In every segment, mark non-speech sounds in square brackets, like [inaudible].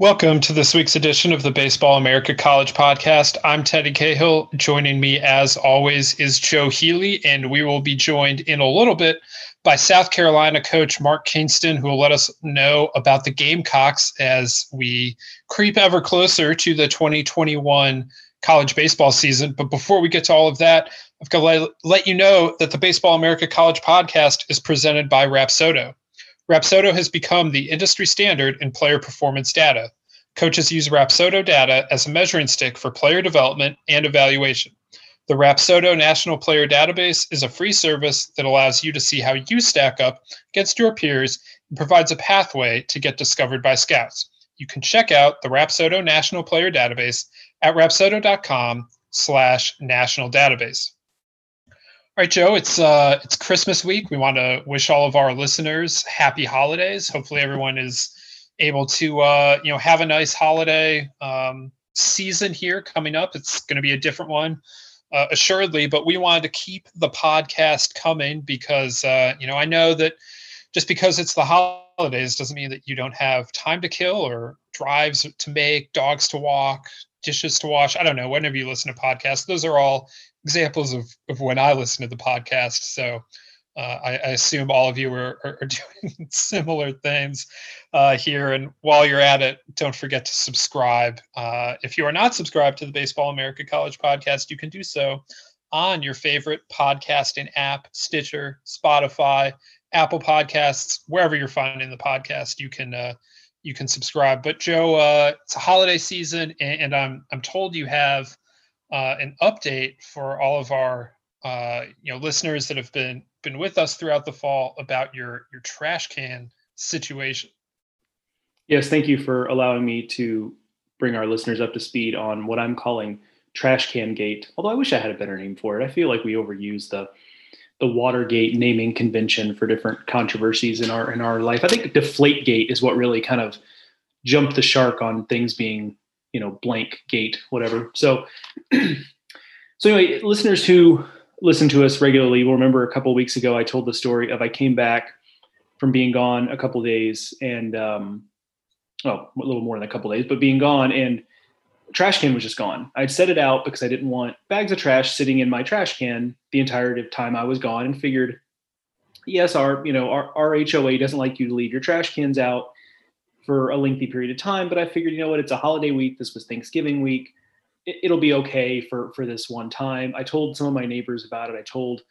Welcome to this week's edition of the Baseball America College Podcast. I'm Teddy Cahill. Joining me, as always, is Joe Healy, and we will be joined in a little bit by South Carolina coach Mark Kingston, who will let us know about the Gamecocks as we creep ever closer to the 2021 college baseball season. But before we get to all of that, I've got to let you know that the Baseball America College Podcast is presented by Rapsodo. Rapsodo has become the industry standard in player performance data. Coaches use Rapsodo data as a measuring stick for player development and evaluation. The Rapsodo National Player Database is a free service that allows you to see how you stack up against your peers and provides a pathway to get discovered by scouts. You can check out the Rapsodo National Player Database at rapsodo.com slash national database. All right, Joe, it's uh, it's Christmas week. We want to wish all of our listeners happy holidays. Hopefully, everyone is able to uh, you know have a nice holiday um, season here coming up. It's going to be a different one, uh, assuredly. But we wanted to keep the podcast coming because uh, you know I know that just because it's the holidays doesn't mean that you don't have time to kill or drives to make, dogs to walk, dishes to wash. I don't know. Whenever you listen to podcasts, those are all examples of, of when I listen to the podcast. So uh, I, I, assume all of you are, are, are [laughs] doing similar things uh, here. And while you're at it, don't forget to subscribe. Uh, if you are not subscribed to the Baseball America College podcast, you can do so on your favorite podcasting app Stitcher, Spotify, Apple Podcasts, wherever you're finding the podcast, you can. Uh, you can subscribe. But Joe, uh, it's a holiday season, and, and I'm I'm told you have uh, an update for all of our uh, you know listeners that have been been with us throughout the fall about your your trash can situation. Yes, thank you for allowing me to bring our listeners up to speed on what I'm calling trash can gate. Although I wish I had a better name for it. I feel like we overuse the the Watergate naming convention for different controversies in our in our life. I think Deflate Gate is what really kind of jumped the shark on things being you know blank gate whatever so [clears throat] so anyway listeners who listen to us regularly will remember a couple weeks ago i told the story of i came back from being gone a couple days and um oh a little more than a couple days but being gone and trash can was just gone i'd set it out because i didn't want bags of trash sitting in my trash can the entire time i was gone and figured yes our you know our, our hoa doesn't like you to leave your trash cans out for a lengthy period of time. But I figured, you know what, it's a holiday week. This was Thanksgiving week. It, will be okay for for this one time. I told some of my neighbors about it. I told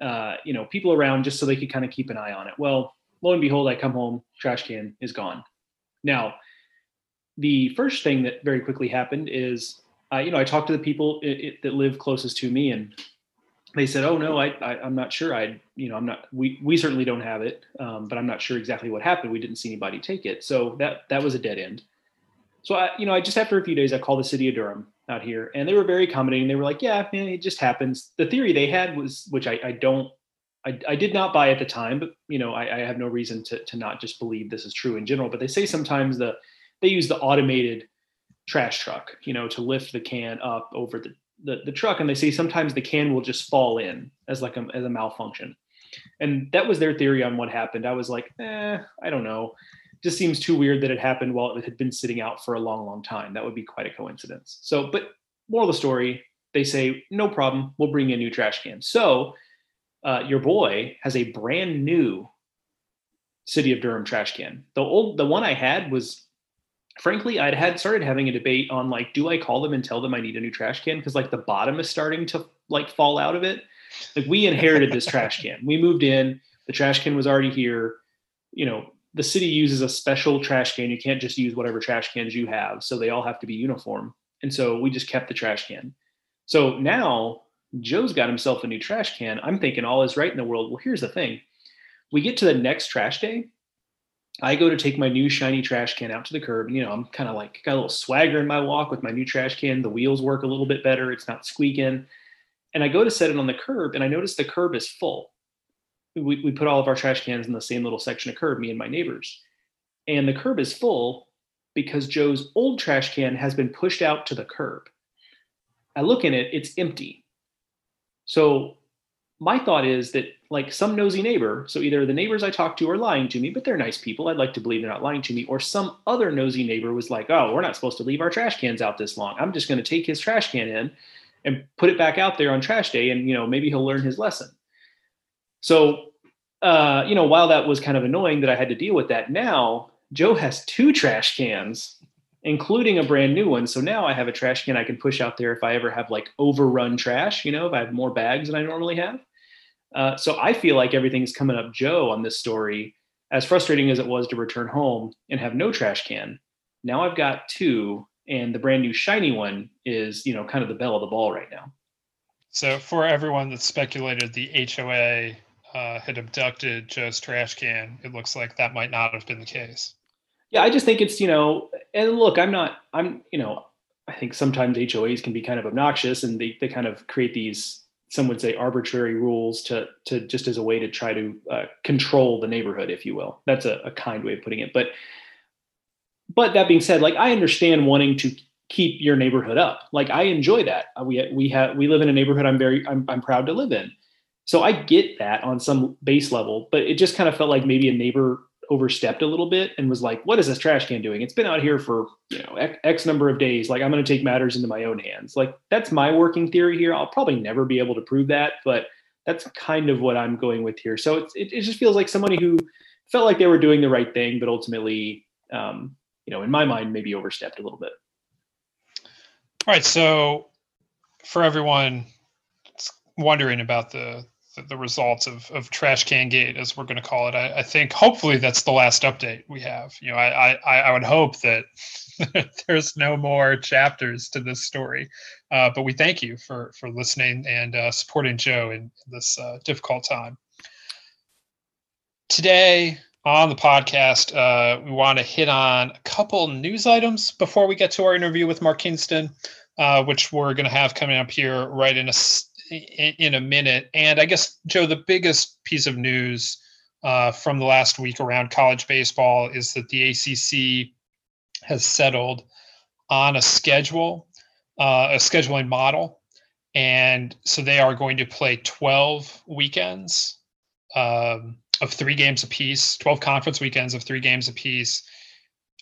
uh, you know people around just so they could kind of keep an eye on it. Well, lo and behold, I come home, trash can is gone. Now, the first thing that very quickly happened is, uh, you know, I talked to the people it, it, that live closest to me, and they said, "Oh no, I, I am not sure. I you know I'm not. We we certainly don't have it, um, but I'm not sure exactly what happened. We didn't see anybody take it, so that that was a dead end. So I you know I just after a few days I called the city of Durham out here, and they were very accommodating. They were like, "Yeah, man, it just happens." The theory they had was, which I, I don't. I, I did not buy at the time, but you know I, I have no reason to to not just believe this is true in general. But they say sometimes the they use the automated trash truck, you know, to lift the can up over the the, the truck and they say sometimes the can will just fall in as like a, as a malfunction and that was their theory on what happened i was like eh, i don't know just seems too weird that it happened while it had been sitting out for a long long time that would be quite a coincidence so but moral of the story they say no problem we'll bring you a new trash can so uh, your boy has a brand new city of durham trash can the old the one i had was frankly, I'd had started having a debate on like, do I call them and tell them I need a new trash can? Because like the bottom is starting to like fall out of it. Like we inherited this trash can. We moved in, the trash can was already here. You know, the city uses a special trash can. You can't just use whatever trash cans you have. So they all have to be uniform. And so we just kept the trash can. So now Joe's got himself a new trash can. I'm thinking all is right in the world. Well, here's the thing. We get to the next trash day I go to take my new shiny trash can out to the curb. And, you know, I'm kind of like got a little swagger in my walk with my new trash can. The wheels work a little bit better. It's not squeaking. And I go to set it on the curb and I notice the curb is full. We, we put all of our trash cans in the same little section of curb, me and my neighbors. And the curb is full because Joe's old trash can has been pushed out to the curb. I look in it, it's empty. So my thought is that like some nosy neighbor, so either the neighbors I talk to are lying to me, but they're nice people. I'd like to believe they're not lying to me, or some other nosy neighbor was like, "Oh, we're not supposed to leave our trash cans out this long. I'm just going to take his trash can in and put it back out there on trash day, and you know maybe he'll learn his lesson." So, uh, you know, while that was kind of annoying that I had to deal with that, now Joe has two trash cans including a brand new one. So now I have a trash can I can push out there if I ever have like overrun trash, you know, if I have more bags than I normally have. Uh, so I feel like everything's coming up Joe on this story. As frustrating as it was to return home and have no trash can, now I've got two, and the brand new shiny one is, you know, kind of the bell of the ball right now. So for everyone that speculated the HOA uh, had abducted Joe's trash can, it looks like that might not have been the case. Yeah, I just think it's, you know, and look, I'm not, I'm, you know, I think sometimes HOAs can be kind of obnoxious and they, they kind of create these some would say arbitrary rules to to just as a way to try to uh, control the neighborhood if you will. That's a, a, kind way of putting it. But but that being said like i understand wanting to keep your neighborhood up. Like i enjoy that. We we have we live in a neighborhood i'm very i'm, I'm proud to live in so i get that on some base level but it just kind of felt like maybe a neighbor overstepped a little bit and was like, "What is this trash can doing? It's been out here for you know x, x number of days. Like I'm going to take matters into my own hands." Like that's my working theory here. I'll probably never be able to prove that, but that's kind of what I'm going with here. So it, it just feels like somebody who felt like they were doing the right thing, but ultimately, um, you know, in my mind, maybe overstepped a little bit. All right. So for everyone wondering about the the, the results of, of Trash Can Gate, as we're going to call it. I, I, think hopefully that's the last update we have. You know, I I, I would hope that [laughs] there's no more chapters to this story. Uh, but we thank you for for listening and uh, supporting Joe in this uh, difficult time. Today on the podcast, uh, we want to hit on a couple news items before we get to our interview with Mark Kingston, uh, which we're going to have coming up here right in a in, a minute. And I guess, Joe, the biggest piece of news uh, from the last week around college baseball is that the ACC has settled on a schedule, uh, a scheduling model. And so they are going to play 12 weekends um, of three games apiece, 12 conference weekends of three games apiece,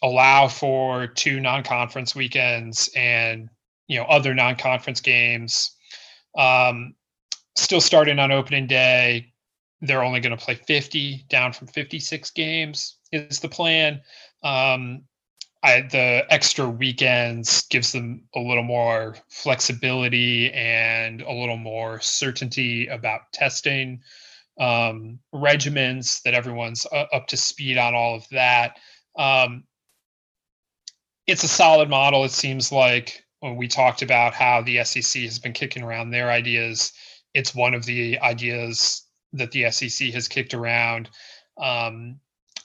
allow for two non conference weekends and you know other non conference games um, still starting on opening day. They're only going to play 50, down from 56 games is the plan. Um, I, the extra weekends gives them a little more flexibility and a little more certainty about testing um, regimens that everyone's up to speed on all of that. Um, it's a solid model. It seems like we talked about how the SEC has been kicking around their ideas, it's one of the ideas that the SEC has kicked around. Um,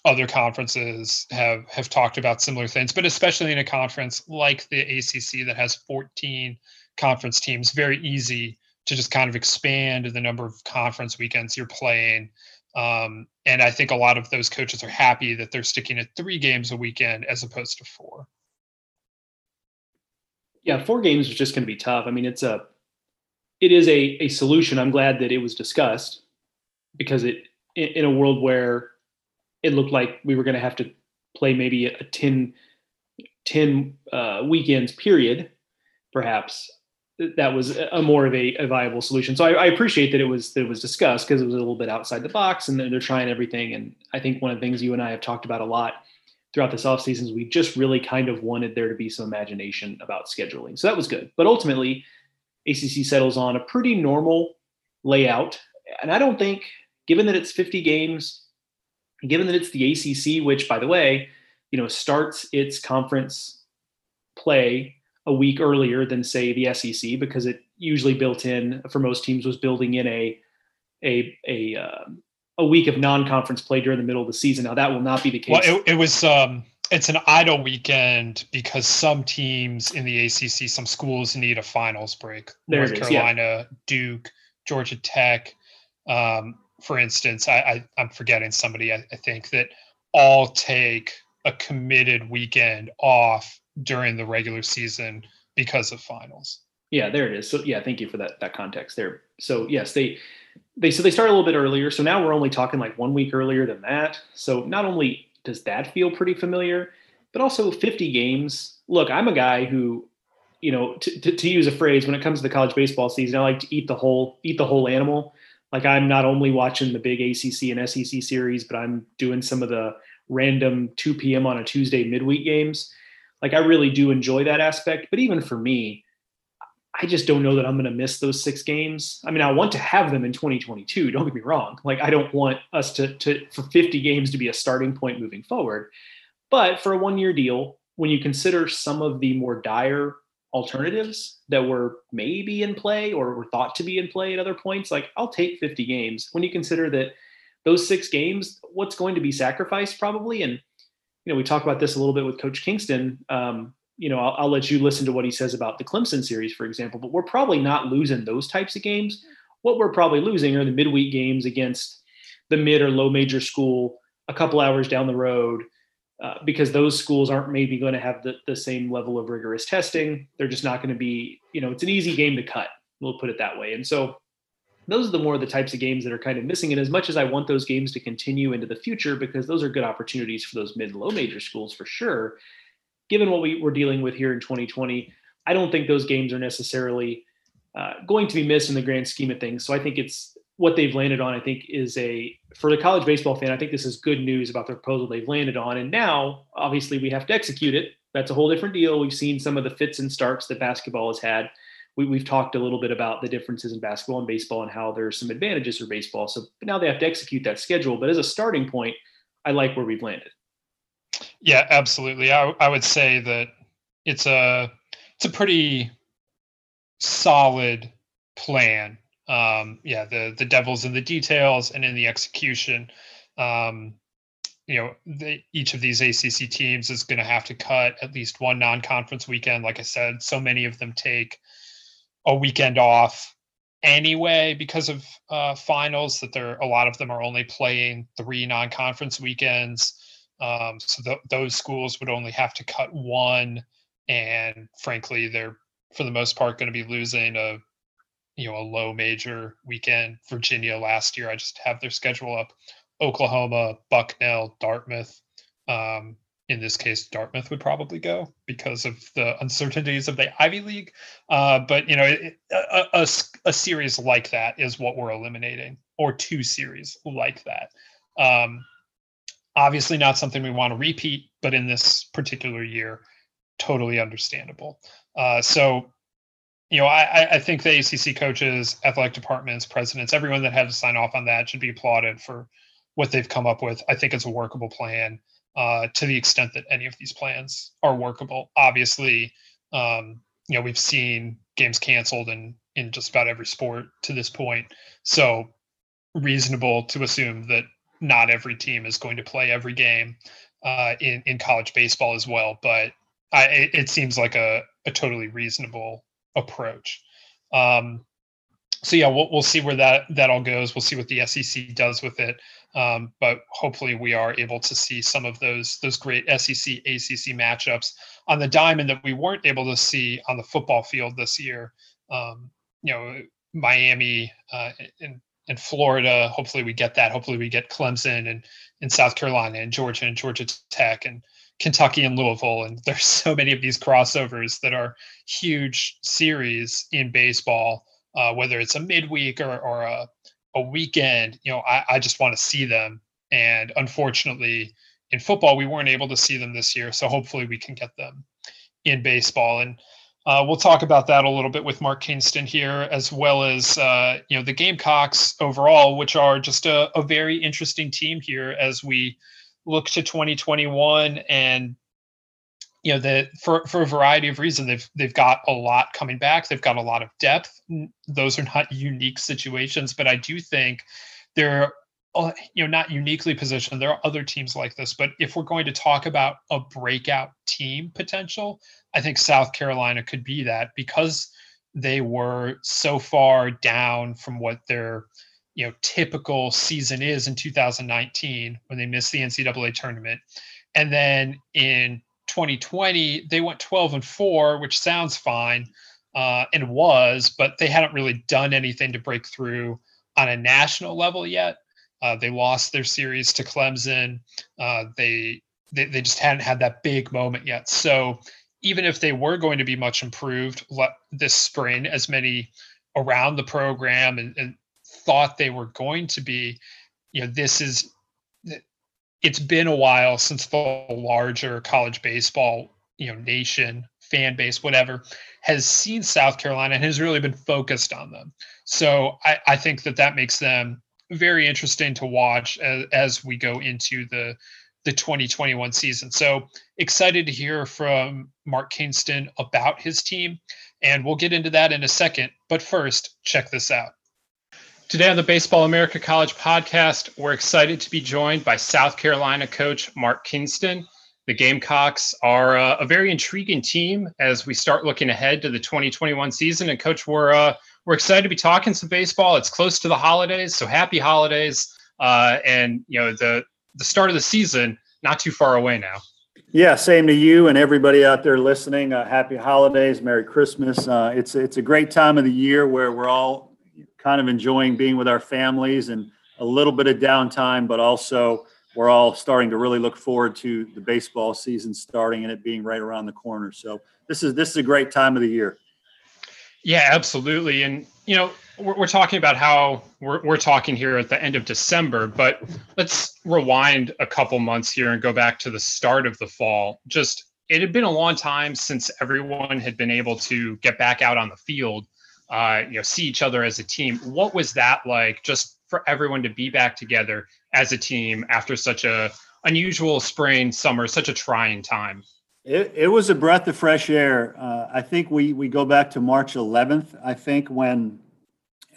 other conferences have have talked about similar things, but especially in a conference like the ACC that has 14 conference teams, very easy to just kind of expand the number of conference weekends you're playing. Um, and I think a lot of those coaches are happy that they're sticking at three games a weekend as opposed to four yeah, four games is just going to be tough. I mean, it's a, it is a a solution. I'm glad that it was discussed because it in a world where it looked like we were going to have to play maybe a 10, 10 uh, weekends period, perhaps that was a more of a, a viable solution. So I, I, appreciate that it was that it was discussed because it was a little bit outside the box and they're trying everything. And I think one of the things you and I have talked about a lot throughout this off seasons, we just really kind of wanted there to be some imagination about scheduling. So that was good. But ultimately, ACC settles on a pretty normal layout. And I don't think, given that it's 50 games, given that it's the ACC, which by the way, you know, starts its conference play a week earlier than say the SEC because it usually built in for most teams was building in a a a uh, a week of non-conference play during the middle of the season. Now that will not be the case. Well, it, it was um, it's an idle weekend because some teams in the ACC, some schools need a finals break. There North Carolina, yeah. Duke, Georgia Tech, um, for instance. I, I am forgetting somebody. I, I think that all take a committed weekend off during the regular season because of finals. Yeah, there it is. So yeah, thank you for that that context there. So yes, they they so they start a little bit earlier. So now we're only talking like one week earlier than that. So not only does that feel pretty familiar, but also 50 games. Look, I'm a guy who, you know, to, to, to use a phrase, when it comes to the college baseball season, I like to eat the whole eat the whole animal. Like I'm not only watching the big ACC and SEC series, but I'm doing some of the random 2 p.m. on a Tuesday midweek games. Like I really do enjoy that aspect. But even for me, I just don't know that I'm going to miss those six games. I mean, I want to have them in 2022. Don't get me wrong. Like, I don't want us to, to for 50 games to be a starting point moving forward. But for a one year deal, when you consider some of the more dire alternatives that were maybe in play or were thought to be in play at other points, like I'll take 50 games. When you consider that those six games, what's going to be sacrificed probably, and you know, we talk about this a little bit with Coach Kingston. Um, you know, I'll, I'll, let you listen to what he says about the Clemson series, for example. But we're probably not losing those types of games. What we're probably losing are the midweek games against the mid or low major school a couple hours down the road, uh, because those schools aren't maybe going to have the, the same level of rigorous testing. They're just not going to be, you know, it's an easy game to cut. We'll put it that way. And so those are the more the types of games that are kind of missing. And as much as I want those games to continue into the future, because those are good opportunities for those mid low major schools for sure given what we were dealing with here in 2020, I don't think those games are necessarily uh, going to be missed in the grand scheme of things. So I think it's what they've landed on. I think is a for the college baseball fan. I think this is good news about the proposal they've landed on. And now, obviously, we have to execute it. That's a whole different deal. We've seen some of the fits and starts that basketball has had. We, have talked a little bit about the differences in basketball and baseball and how there's some advantages for baseball. So now they have to execute that schedule. But as a starting point, I like where we've landed. Yeah, absolutely. I, I would say that it's a it's a pretty solid plan. Um, yeah, the the devil's in the details and in the execution. Um, you know, the, each of these ACC teams is going to have to cut at least one non-conference weekend. Like I said, so many of them take a weekend off anyway because of uh, finals. That there a lot of them are only playing three non-conference weekends. Um, so th- those schools would only have to cut one, and frankly, they're for the most part going to be losing a you know a low major weekend. Virginia last year, I just have their schedule up. Oklahoma, Bucknell, Dartmouth. Um, in this case, Dartmouth would probably go because of the uncertainties of the Ivy League. Uh, but you know, it, a, a, a, series like that is what we're eliminating, or two series like that. Um, obviously not something we want to repeat, but in this particular year, totally understandable. Uh, so, you know, I, I think the ACC coaches, athletic departments, presidents, everyone that had to sign off on that should be applauded for what they've come up with. I think it's a workable plan uh, to the extent that any of these plans are workable. Obviously, um, you know, we've seen games canceled in in just about every sport to this point. So reasonable to assume that not every team is going to play every game uh, in in college baseball as well. But I, it, seems like a, a totally reasonable approach. Um, so yeah, we'll we'll see where that that all goes. We'll see what the SEC does with it. Um, but hopefully, we are able to see some of those those great SEC ACC matchups on the diamond that we weren't able to see on the football field this year. Um, you know, Miami uh, and in Florida. Hopefully, we get that. Hopefully, we get Clemson and in South Carolina and Georgia and Georgia Tech and Kentucky and Louisville. And [laughs] there's so many of these crossovers that are huge series in baseball, uh, whether it's a midweek or, or a, a weekend. You know, I, I just want to see them. And unfortunately, in football, we weren't able to see them this year. So hopefully, we can get them in baseball. And uh, we'll talk about that a little bit with Mark Kingston here, as well as uh, you know the Gamecocks overall, which are just a, a, very interesting team here as we look to 2021, and you know the for for a variety of reasons they've they've got a lot coming back. They've got a lot of depth. Those are not unique situations, but I do think they're uh, you know not uniquely positioned. There are other teams like this, but if we're going to talk about a breakout team potential I think South Carolina could be that because they were so far down from what their you know typical season is in 2019 when they missed the NCAA tournament, and then in 2020 they went 12 and four, which sounds fine, uh, and was, but they hadn't really done anything to break through on a national level yet. Uh, they lost their series to Clemson. Uh, they, they they just hadn't had that big moment yet. So even if they were going to be much improved this spring, as many around the program and, and thought they were going to be, you know, this is it's been a while since the larger college baseball, you know, nation, fan base, whatever, has seen South Carolina and has really been focused on them. So I, I think that that makes them very interesting to watch as, as we go into the the 2021 season. So excited to hear from Mark Kingston about his team, and we'll get into that in a second. But first, check this out. Today on the Baseball America College podcast, we're excited to be joined by South Carolina coach Mark Kingston. The Gamecocks are uh, a very intriguing team as we start looking ahead to the 2021 season. And coach, we're uh, we're excited to be talking some baseball. It's close to the holidays, so happy holidays! Uh, and you know the the start of the season not too far away now. Yeah, same to you and everybody out there listening. Uh, happy holidays, Merry Christmas. Uh, it's it's a great time of the year where we're all kind of enjoying being with our families and a little bit of downtime, but also we're all starting to really look forward to the baseball season starting and it being right around the corner. So this is this is a great time of the year. Yeah, absolutely. And you know, we're, we're talking about how we're we're talking here at the end of December, but let's rewind a couple months here and go back to the start of the fall. Just it had been a long time since everyone had been able to get back out on the field uh, you know, see each other as a team. What was that like just for everyone to be back together as a team after such a unusual spring, summer, such a trying time? It, it was a breath of fresh air. Uh, I think we we go back to March 11th. I think when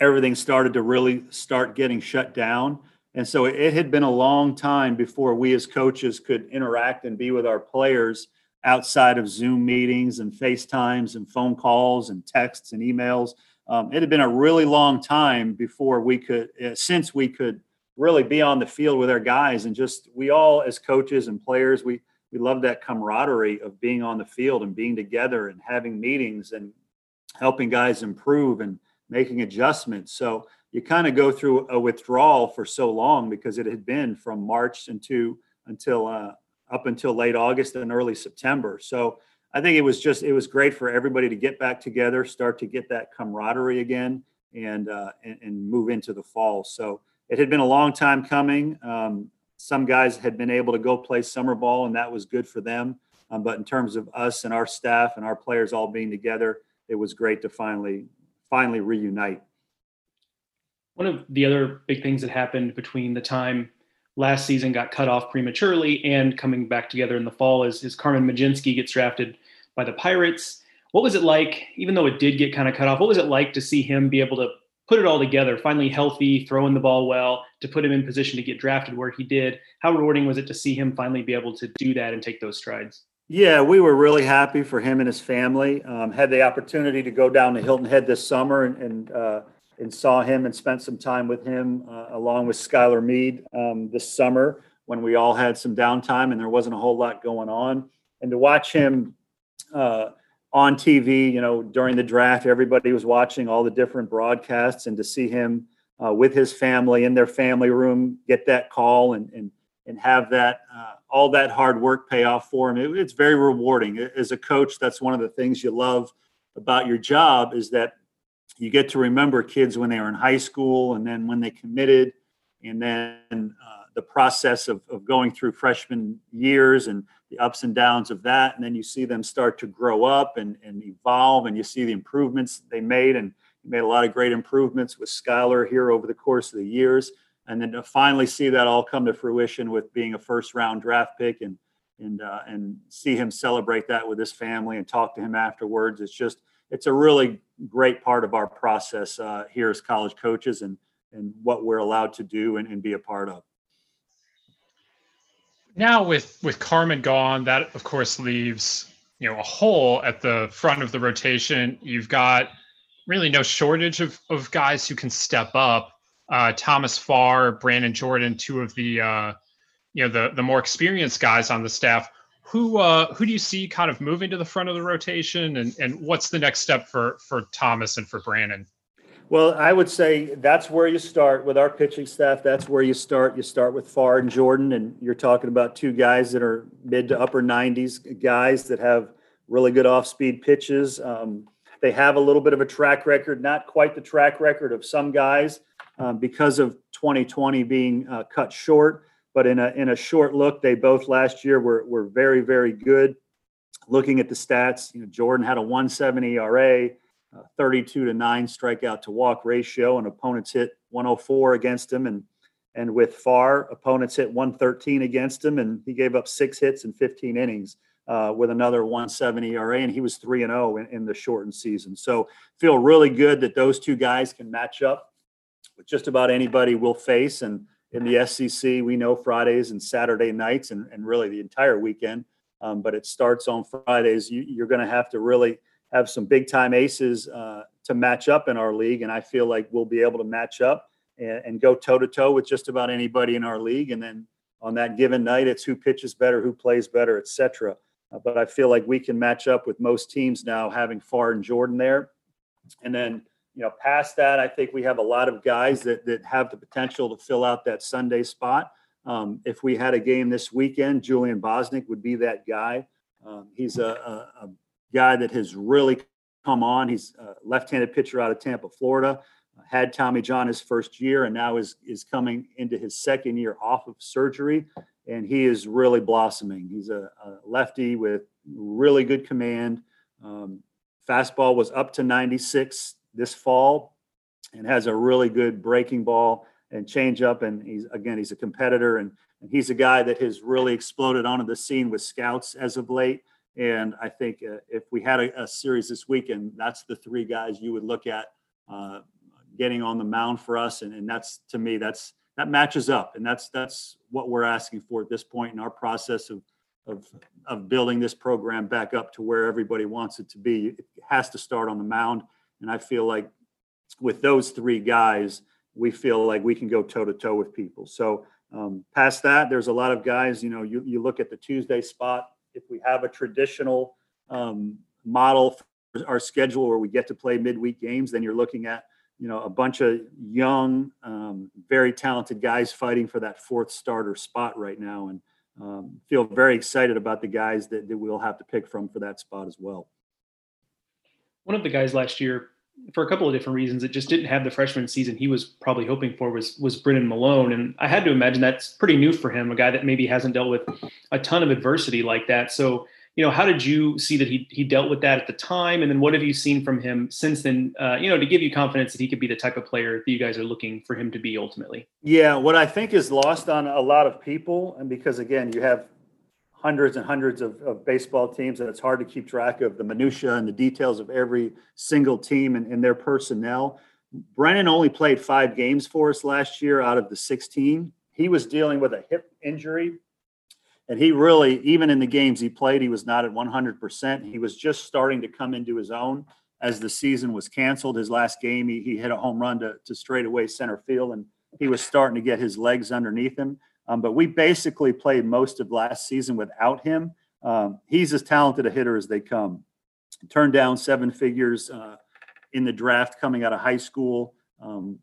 everything started to really start getting shut down, and so it, it had been a long time before we as coaches could interact and be with our players outside of Zoom meetings and FaceTimes and phone calls and texts and emails. Um, it had been a really long time before we could, uh, since we could really be on the field with our guys and just we all as coaches and players, we we love that camaraderie of being on the field and being together and having meetings and helping guys improve and making adjustments. So you kind of go through a withdrawal for so long because it had been from March into until uh, up until late August and early September. So I think it was just it was great for everybody to get back together, start to get that camaraderie again, and uh, and, and, move into the fall. So it had been a long time coming. Um, some guys had been able to go play summer ball, and that was good for them. Um, but in terms of us and our staff and our players all being together, it was great to finally finally reunite. One of the other big things that happened between the time last season got cut off prematurely and coming back together in the fall is, is Carmen Mlodzinski gets drafted by the Pirates. What was it like, even though it did get kind of cut off, what was it like to see him be able to put it all together, finally healthy, throwing the ball well, to put him in position to get drafted where he did? How rewarding was it to see him finally be able to do that and take those strides? Yeah, we were really happy for him and his family. Um, had the opportunity to go down to Hilton Head this summer and, and uh, and saw him and spent some time with him uh, along with Skylar Meade um, this summer when we all had some downtime and there wasn't a whole lot going on. And to watch him uh, on TV, you know, during the draft, everybody was watching all the different broadcasts, and to see him uh, with his family in their family room get that call and and and have that uh, all that hard work pay off for him, it, it's very rewarding. As a coach, that's one of the things you love about your job is that you get to remember kids when they were in high school and then when they committed and then uh, the process of, of going through freshman years and the ups and downs of that and then you see them start to grow up and, and evolve and you see the improvements they made and you made a lot of great improvements with Skylar here over the course of the years and then to finally see that all come to fruition with being a first round draft pick and and uh, and see him celebrate that with his family and talk to him afterwards it's just it's a really great part of our process uh, here as college coaches and and what we're allowed to do and, and be a part of. Now with with Carmen gone, that of course leaves you know a hole at the front of the rotation. You've got really no shortage of of guys who can step up. Uh, Thomas Farr, Brandon Jordan, two of the uh, you know the the more experienced guys on the staff who uh, who do you see kind of moving to the front of the rotation, and and what's the next step for for Thomas and for Brandon? Well, I would say that's where you start with our pitching staff. That's where you start. You start with Farr and Jordan, and you're talking about two guys that are mid to upper 90s guys that have really good off speed pitches. Um, they have a little bit of a track record, not quite the track record of some guys um, because of 2020 being uh, cut short. But in a in a short look, they both last year were were very very good. Looking at the stats, you know, Jordan had a 170 ERA, uh, 32 to nine strikeout to walk ratio, and opponents hit 104 against him, and and with Farr, opponents hit 113 against him, and he gave up six hits in 15 innings uh, with another 170 ERA, and he was three and zero oh in, in the shortened season. So feel really good that those two guys can match up with just about anybody we'll face, and in the SEC, we know Fridays and Saturday nights, and, and really the entire weekend. Um, but it starts on Fridays. You, are going to have to really have some big time aces uh, to match up in our league, and I feel like we'll be able to match up and, and go toe to toe with just about anybody in our league. And then on that given night, it's who pitches better, who plays better, etc. Uh, but I feel like we can match up with most teams now, having Farr and Jordan there, and then you know, past that, I think we have a lot of guys that that have the potential to fill out that Sunday spot. Um, if we had a game this weekend, Julian Bosnic would be that guy. Um, he's a, a, a, guy that has really come on. He's a left-handed pitcher out of Tampa, Florida. Had Tommy John his first year, and now is is coming into his second year off of surgery, and he is really blossoming. He's a, a lefty with really good command. Um, fastball was up to 96 this fall and has a really good breaking ball and changeup. And he's again, he's a competitor and, and he's a guy that has really exploded onto the scene with scouts as of late. And I think uh, if we had a, a, series this weekend, that's the three guys you would look at uh, getting on the mound for us. And, and that's to me, that's that matches up, and that's that's what we're asking for at this point in our process of of of building this program back up to where everybody wants it to be. It has to start on the mound and I feel like with those three guys, we feel like we can go toe to toe with people. So um, past that, there's a lot of guys. You know, you you look at the Tuesday spot. If we have a traditional um, model for our schedule where we get to play midweek games, then you're looking at you know a bunch of young, um, very talented guys fighting for that fourth starter spot right now, and um, feel very excited about the guys that, that we'll have to pick from for that spot as well. One of the guys last year for a couple of different reasons. It just didn't have the freshman season he was probably hoping for was was Brennan Milone, and I had to imagine that's pretty new for him, a guy that maybe hasn't dealt with a ton of adversity like that. So, you know, how did you see that he he dealt with that at the time, and then what have you seen from him since then? Uh, you know, to give you confidence that he could be the type of player that you guys are looking for him to be ultimately. Yeah, what I think is lost on a lot of people, and because again, you have hundreds and hundreds of, of baseball teams, and it's hard to keep track of the minutia and the details of every single team and, and their personnel. Brennan only played five games for us last year out of the 16. He was dealing with a hip injury. And he really, even in the games he played, he was not at 100%. He was just starting to come into his own as the season was canceled. His last game, he, he hit a home run to, to straightaway center field, and he was starting to get his legs underneath him. Um, but we basically played most of last season without him. Um, he's as talented a hitter as they come. Turned down seven figures uh, in the draft coming out of high school. Um,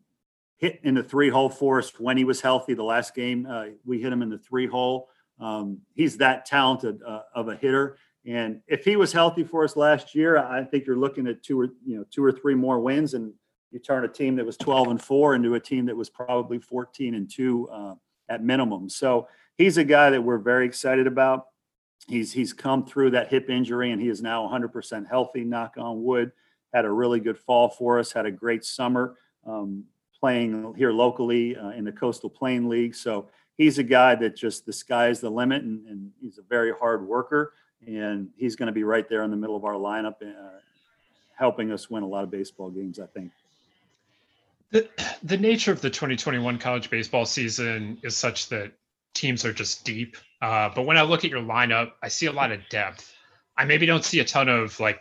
hit in the three hole for us when he was healthy. The last game uh, we hit him in the three hole. Um, he's that talented uh, of a hitter. And if he was healthy for us last year, I think you're looking at two or you know two or three more wins, and you turn a team that was 12 and four into a team that was probably 14 and two uh, at minimum. So he's a guy that we're very excited about. He's he's come through that hip injury and he is now 100% healthy. Knock on wood. Had a really good fall for us. Had a great summer um, playing here locally uh, in the Coastal Plain League. So he's a guy that just the sky is the limit, and, and he's a very hard worker. And he's going to be right there in the middle of our lineup, uh, helping us win a lot of baseball games. I think. The, [clears throat] the nature of the 2021 college baseball season is such that teams are just deep. Uh, but when I look at your lineup, I see a lot of depth. I maybe don't see a ton of like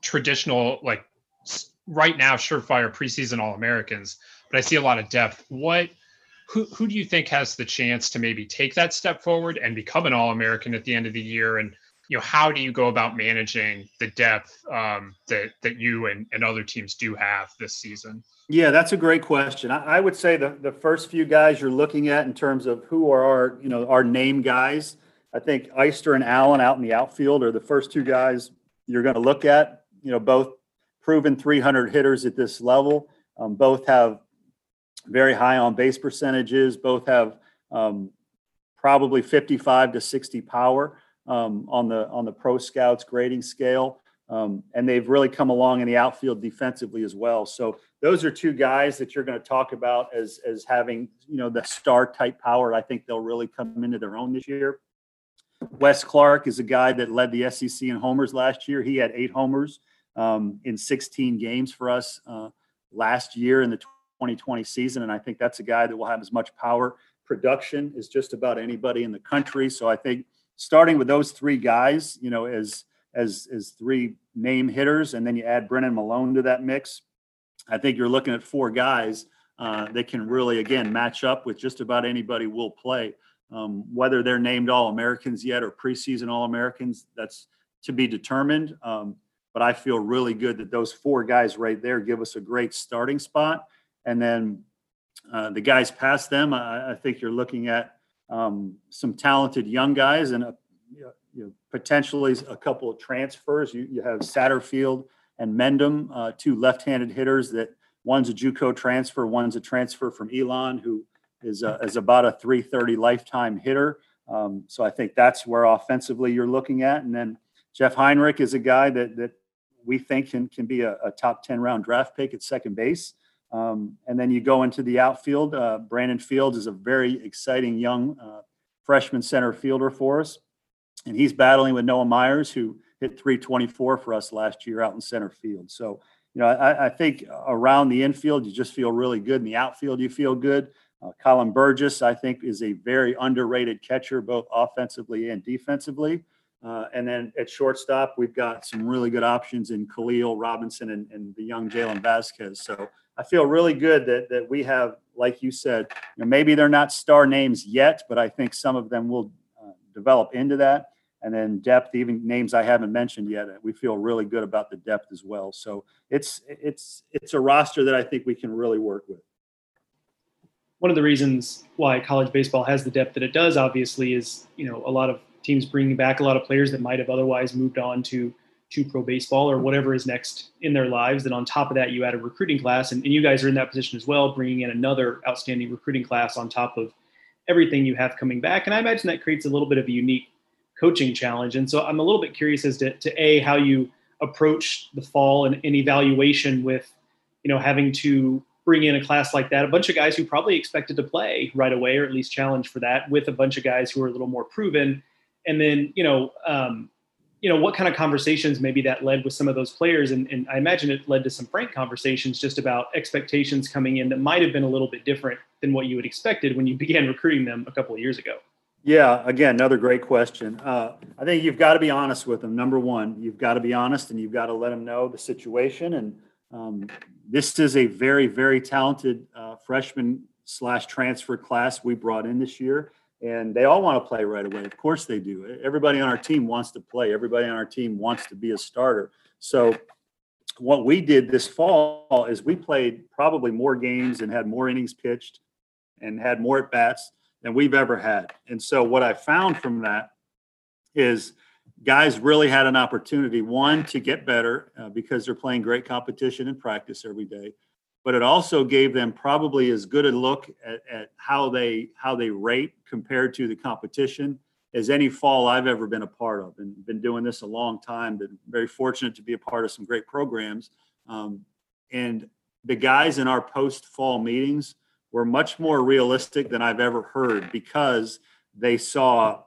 traditional, like right now, surefire preseason All Americans, but I see a lot of depth. What, who, who do you think has the chance to maybe take that step forward and become an All American at the end of the year? And you know, how do you go about managing the depth um, that that you and, and other teams do have this season? Yeah, that's a great question. I, I, would say the, the first few guys you're looking at in terms of who are our, you know, our name guys. I think Eyster and Allen out in the outfield are the first two guys you're going to look at. You know, both proven 300 hitters at this level. Um, both have very high on base percentages. Both have um, probably 55 to 60 power um, on the on the pro scouts grading scale. Um, and they've really come along in the outfield defensively as well. So those are two guys that you're going to talk about as as having you know the star type power. I think they'll really come into their own this year. Wes Clarke is a guy that led the SEC in homers last year. He had eight homers um, in 16 games for us uh, last year in the 2020 season, and I think that's a guy that will have as much power production as just about anybody in the country. So I think starting with those three guys, you know, as as as three name hitters, and then you add Brennan Milone to that mix. I think you're looking at four guys uh, that can really, again, match up with just about anybody will play. Um, whether they're named All Americans yet or preseason All Americans, that's to be determined. Um, but I feel really good that those four guys right there give us a great starting spot. And then uh, the guys past them, I, I, think you're looking at um, some talented young guys and a, you know, potentially a couple of transfers. You, you have Satterfield and Mendham, uh, two left-handed hitters that one's a JUCO transfer, one's a transfer from Elon, who is, a, is about a 330 lifetime hitter. Um, so I think that's where offensively you're looking at. And then Jeff Heinrich is a guy that that we think can can be a, a top 10 round draft pick at second base. Um, and then you go into the outfield. Uh, Brandon Fields is a very exciting young uh, freshman center fielder for us. And he's battling with Noah Myers, who hit 324 for us last year out in center field. So, you know, I, I think around the infield, you just feel really good. In the outfield, you feel good. Uh, Colin Burgess, I think, is a very underrated catcher, both offensively and defensively. Uh, and then at shortstop, we've got some really good options in Khalil Robinson and, and the young Jalen Vasquez. So I feel really good that that we have, like you said, you know, maybe they're not star names yet, but I think some of them will uh, develop into that. And then depth, even names I haven't mentioned yet, we feel really good about the depth as well. So it's it's it's a roster that I think we can really work with. One of the reasons why college baseball has the depth that it does, obviously, is you know a lot of teams bringing back a lot of players that might have otherwise moved on to to pro baseball or whatever is next in their lives. And on top of that, you add a recruiting class, and, and you guys are in that position as well, bringing in another outstanding recruiting class on top of everything you have coming back. And I imagine that creates a little bit of a unique coaching challenge. And so I'm a little bit curious as to, to a how you approach the fall and, and evaluation with, you know, having to bring in a class like that, a bunch of guys who probably expected to play right away, or at least challenge for that, with a bunch of guys who are a little more proven. And then, you know, um, you know, what kind of conversations maybe that led with some of those players. And, and I imagine it led to some frank conversations just about expectations coming in that might have been a little bit different than what you had expected when you [laughs] began recruiting them a couple of years ago. Yeah, again, another great question. Uh, I think you've got to be honest with them. Number one, you've got to be honest and you've got to let them know the situation. And um, this is a very, very talented uh, freshman slash transfer class we brought in this year and they all want to play right away. Of course they do. Everybody on our team wants to play. Everybody on our team wants to be a starter. So what we did this fall is we played probably more games and had more innings pitched and had more at bats than we've ever had. And so what I found from that is guys really had an opportunity one to get better uh, because they're playing great competition and practice every day but it also gave them probably as good a look at, at, how they how they rate compared to the competition as any fall I've ever been a part of, and been doing this a long time. Been very fortunate to be a part of some great programs, um, and the guys in our post fall meetings were much more realistic than I've ever heard because they saw.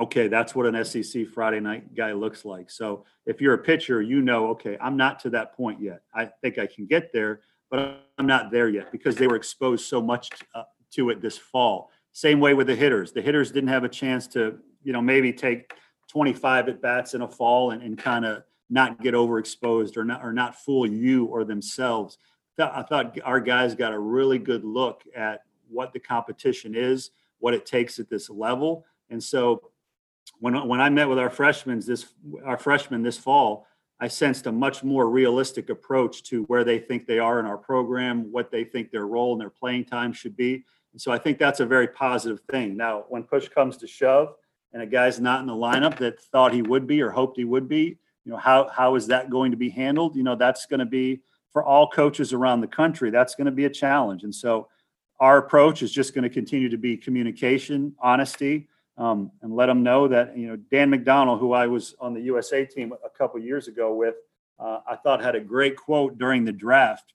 Okay, that's what an SEC Friday night guy looks like. So if you're a pitcher, you know, okay, I'm not to that point yet. I think I can get there, but I'm not there yet because they were exposed so much uh, to it this fall. Same way with the hitters. The hitters didn't have a chance to, you know, maybe take 25 at bats in a fall and, and kind of not get overexposed or not or not fool you or themselves. I thought our guys got a really good look at what the competition is, what it takes at this level, and so when when I met with our freshmen this our freshmen this fall, I sensed a much more realistic approach to where they think they are in our program, what they think their role and their playing time should be. And so I think that's a very positive thing. Now, when push comes to shove, and a guy's not in the lineup that thought he would be or hoped he would be, you know, how how is that going to be handled? You know, that's going to be for all coaches around the country. That's going to be a challenge. And so, our approach is just going to continue to be communication, honesty um, and let them know that you know Dan McDonnell, who I was on the USA team a couple years ago with, uh, I thought had a great quote during the draft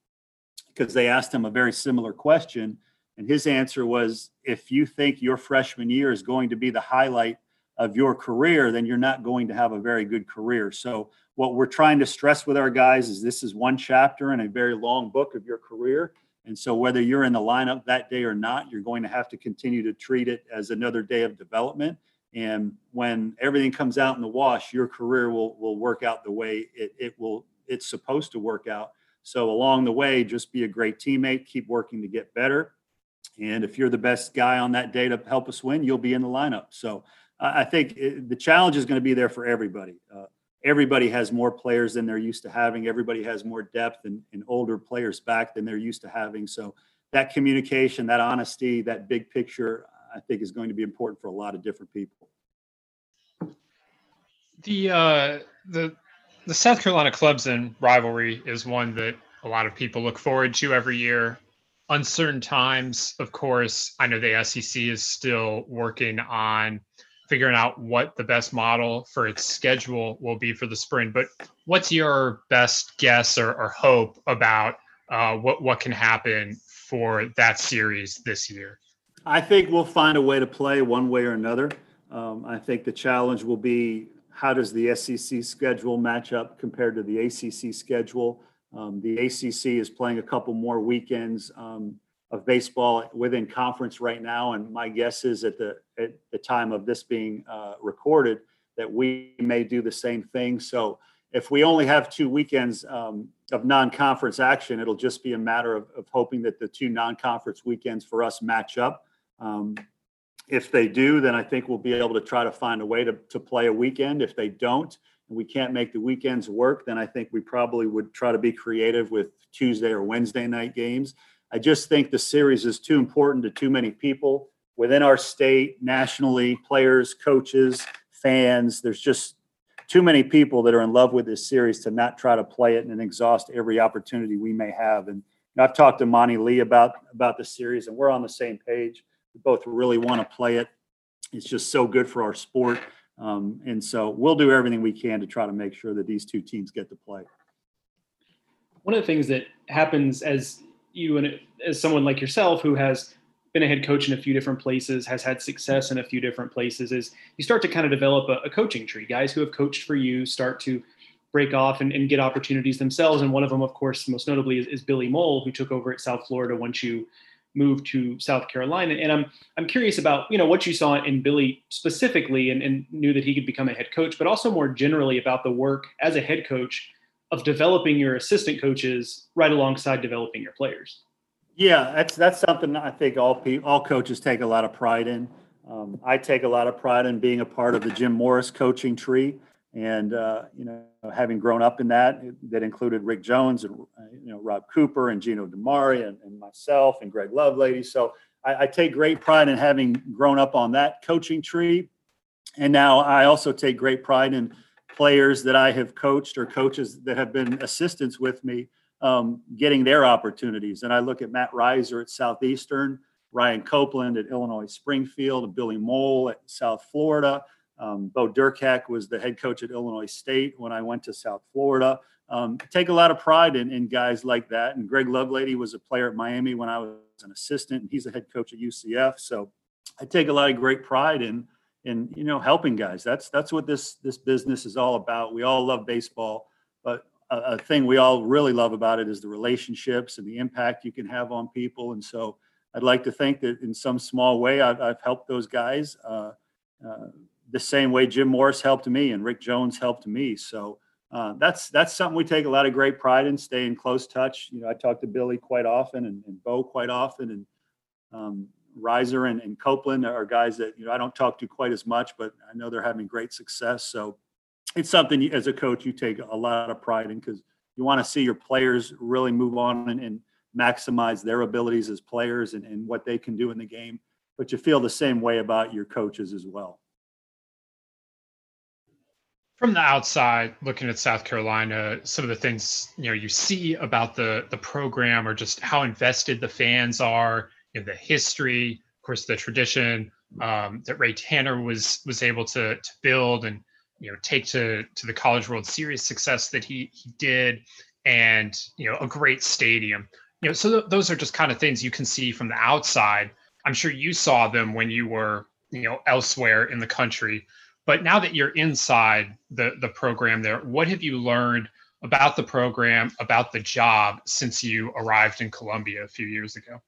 because they asked him a very similar question, and his answer was, "If you think your freshman year is going to be the highlight of your career, then you're not going to have a very good career." So what we're trying to stress with our guys is this is one chapter in a very long book of your career and so, whether you're in the lineup that day or not, you're going to have to continue to treat it as another day of development. And when everything comes out in the wash, your career will will work out the way it, it will it's supposed to work out. So along the way, just be a great teammate, keep working to get better. And if you're the best guy on that day to help us win, you'll be in the lineup. So I think the challenge is going to be there for everybody. Uh, everybody has more players than they're used to having. Everybody has more depth and, and older players back than they're used to having. So that communication, that honesty, that big picture, I think is going to be important for a lot of different people. The uh, the the South Carolina Clemson rivalry is one that a lot of people look forward to every year. Uncertain times, of course. I know the SEC is still working on figuring out what the best model for its schedule will be for the spring. But what's your best guess or, or hope about uh, what what can happen for that series this year? I think we'll find a way to play one way or another. Um, I think the challenge will be how does the SEC schedule match up compared to the ACC schedule. Um, the ACC is playing a couple more weekends um, of baseball within conference right now. And my guess is at the at the time of this being uh, recorded that we may do the same thing. So if we only have two weekends um, of non-conference action, it'll just be a matter of, of, hoping that the two non-conference weekends for us match up. Um, if they do, then I think we'll be able to try to find a way to, to play a weekend. If they don't, and we can't make the weekends work, then I think we probably would try to be creative with Tuesday or Wednesday night games. I just think the series is too important to too many people within our state, nationally, players, coaches, fans. There's just too many people that are in love with this series to not try to play it and exhaust every opportunity we may have. And I've talked to Monte Lee about about the series, and we're on the same page. We both really want to play it. It's just so good for our sport, um, and so we'll do everything we can to try to make sure that these two teams get to play. One of the things that happens as you and as someone like yourself who has been a head coach in a few different places, has had success in a few different places, is you start to kind of develop a, a coaching tree. Guys who have coached for you start to break off and, and, get opportunities themselves. And one of them, of course, most notably is, is, Billy Mohl, who took over at South Florida once you moved to South Carolina. And I'm I'm curious about you know what you saw in Billy specifically, and, and knew that he could become a head coach, but also more generally about the work as a head coach of developing your assistant coaches right alongside developing your players. Yeah, that's that's something I think all people, all coaches take a lot of pride in. Um, I take a lot of pride in being a part of the Jim Morris coaching tree, and uh, you know, having grown up in that, that included Rick Jones and you know Rob Cooper and Gino DiMare and, and myself and Greg Lovelady. So I, I take great pride in having grown up on that coaching tree, and now I also take great pride in players that I have coached or coaches that have been assistants with me um, getting their opportunities. And I look at Matt Riser at Southeastern, Ryan Copeland at Illinois Springfield, Billy Mohl at South Florida. Um, Bo Durkac was the head coach at Illinois State when I went to South Florida. Um, take a lot of pride in, in guys like that. And Greg Lovelady was a player at Miami when I was an assistant, and he's a head coach at UCF. So I take a lot of great pride in and you know helping guys. That's that's what this this business is all about. We all love baseball but a, a, thing we all really love about it is the relationships and the impact you can have on people. And so i'd like to think that in some small way i've, I've helped those guys uh, uh, the same way jim morris helped me and rick jones helped me. So uh, that's that's something we take a lot of great pride in stay in close touch. You know i talk to billy quite often and, and bo quite often and um, Riser and, and Copeland are guys that you know I don't talk to quite as much, but I know they're having great success. So it's something you, as a coach you take a lot of pride in because you want to see your players really move on and, and maximize their abilities as players and, and what they can do in the game. But you feel the same way about your coaches as well. From the outside, looking at South Carolina, some of the things you know you see about the the program or just how invested the fans are in the history, of course, the tradition um, that Ray Tanner was was able to to build and you know take to to the College World Series success that he he did, and you know a great stadium. You know, so th- those are just kind of things you can see from the outside. I'm sure you saw them when you were you know elsewhere in the country, but now that you're inside the the program there, what have you learned? about the program, about the job since you arrived in Columbia a few years ago?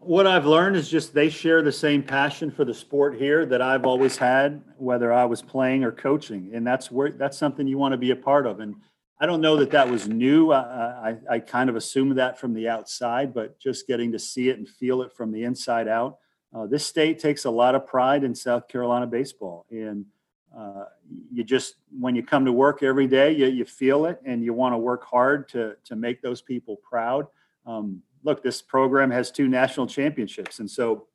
What I've learned is just they share the same passion for the sport here that I've always had, whether I was playing or coaching, and that's where that's something you want to be a part of. And I don't know that that was new. I, I, I kind of assumed that from the outside, but just getting to see it and feel it from the inside out. Uh, this state takes a lot of pride in South Carolina baseball, and uh, you just when you come to work every day, you, you feel it, and you want to work hard to to make those people proud. Um, look, this program has two national championships. And so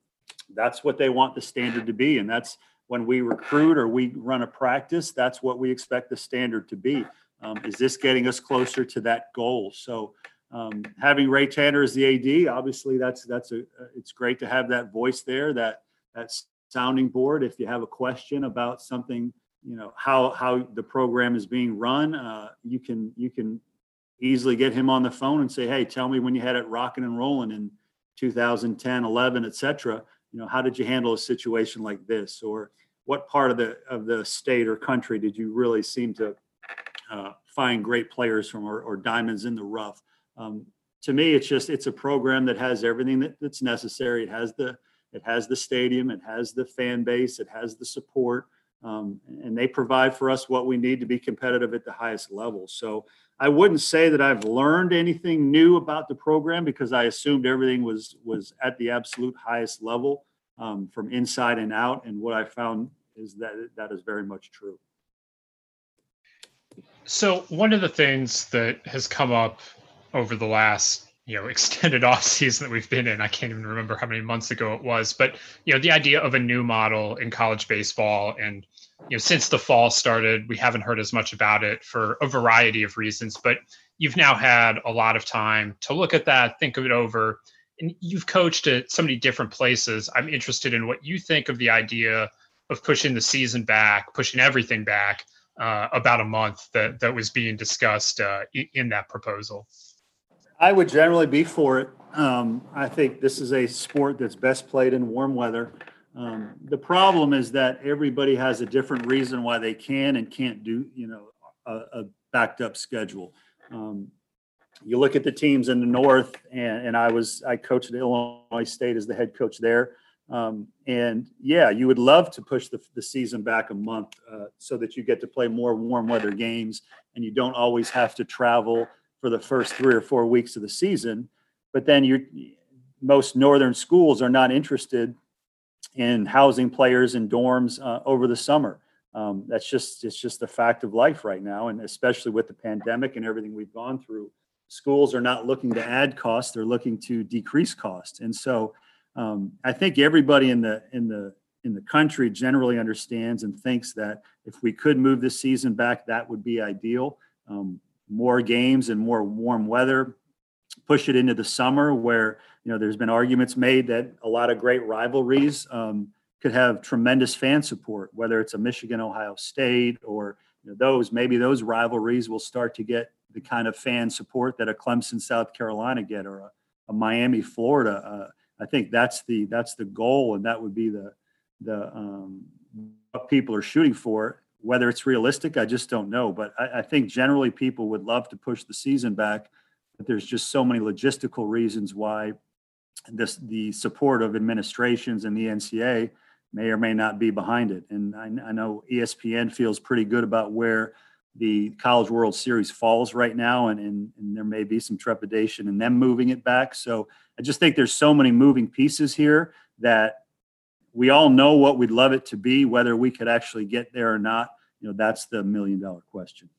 that's what they want the standard to be. And that's when we recruit or we run a practice, that's what we expect the standard to be. Um, is this getting us closer to that goal? So um, having Ray Tanner as the AD, obviously that's that's a it's great to have that voice there, that that sounding board. If you have a question about something, you know how how the program is being run, uh, you can you can easily get him on the phone and say, hey, tell me when you had it rocking and rolling in 2010, 11, et cetera. You know, how did you handle a situation like this? Or what part of the of the state or country did you really seem to uh, find great players from or, or, diamonds in the rough? Um, to me, it's just it's a program that has everything that, that's necessary. It has the it has the stadium, it has the fan base, it has the support, um, and they provide for us what we need to be competitive at the highest level. So I wouldn't say that I've learned anything new about the program because I assumed everything was was at the absolute highest level um, from inside and out. And what I found is that that is very much true. So one of the things that has come up over the last you know [laughs] extended off season that we've been in i can't even remember how many months ago it was but you know the idea of a new model in college baseball and you know since the fall started we haven't heard as much about it for a variety of reasons but you've now had a lot of time to look at that think of it over and you've coached at so many different places i'm interested in what you think of the idea of pushing the season back pushing everything back uh, about a month that that was being discussed uh, in that proposal I would generally be for it. Um, I think this is a sport that's best played in warm weather. Um, the problem is that everybody has a different reason why they can and can't do, you know, a, a backed up schedule. Um, you look at the teams in the North, and, and, I was I coached at Illinois State as the head coach there. Um, and yeah, you would love to push the, the season back a month uh, so that you get to play more warm weather games, and you don't always have to travel for the first three or four weeks of the season. But then you most northern schools are not interested in housing players in dorms uh, over the summer. Um, that's just it's just the fact of life right now, and especially with the pandemic and everything we've gone through, schools are not looking to add costs; they're looking to decrease costs. And so, um, I think everybody in the in the in the country generally understands and thinks that if we could move this season back, that would be ideal. Um, more games and more warm weather, push it into the summer where you know there's been arguments made that a lot of great rivalries um, could have tremendous fan support, whether it's a Michigan Ohio State or you know, those maybe those rivalries will start to get the kind of fan support that a Clemson South Carolina get or a, a Miami Florida. Uh, I think that's the that's the goal, and that would be the the um, what people are shooting for. Whether it's realistic, I just don't know. But I, I, think generally people would love to push the season back, but there's just so many logistical reasons why this the support of administrations and the NCAA may or may not be behind it. And I, I know ESPN feels pretty good about where the College World Series falls right now, and, and, and there may be some trepidation in them moving it back. So I just think there's so many moving pieces here that we all know what we'd love it to be, whether we could actually get there or not. You know, that's the million dollar question.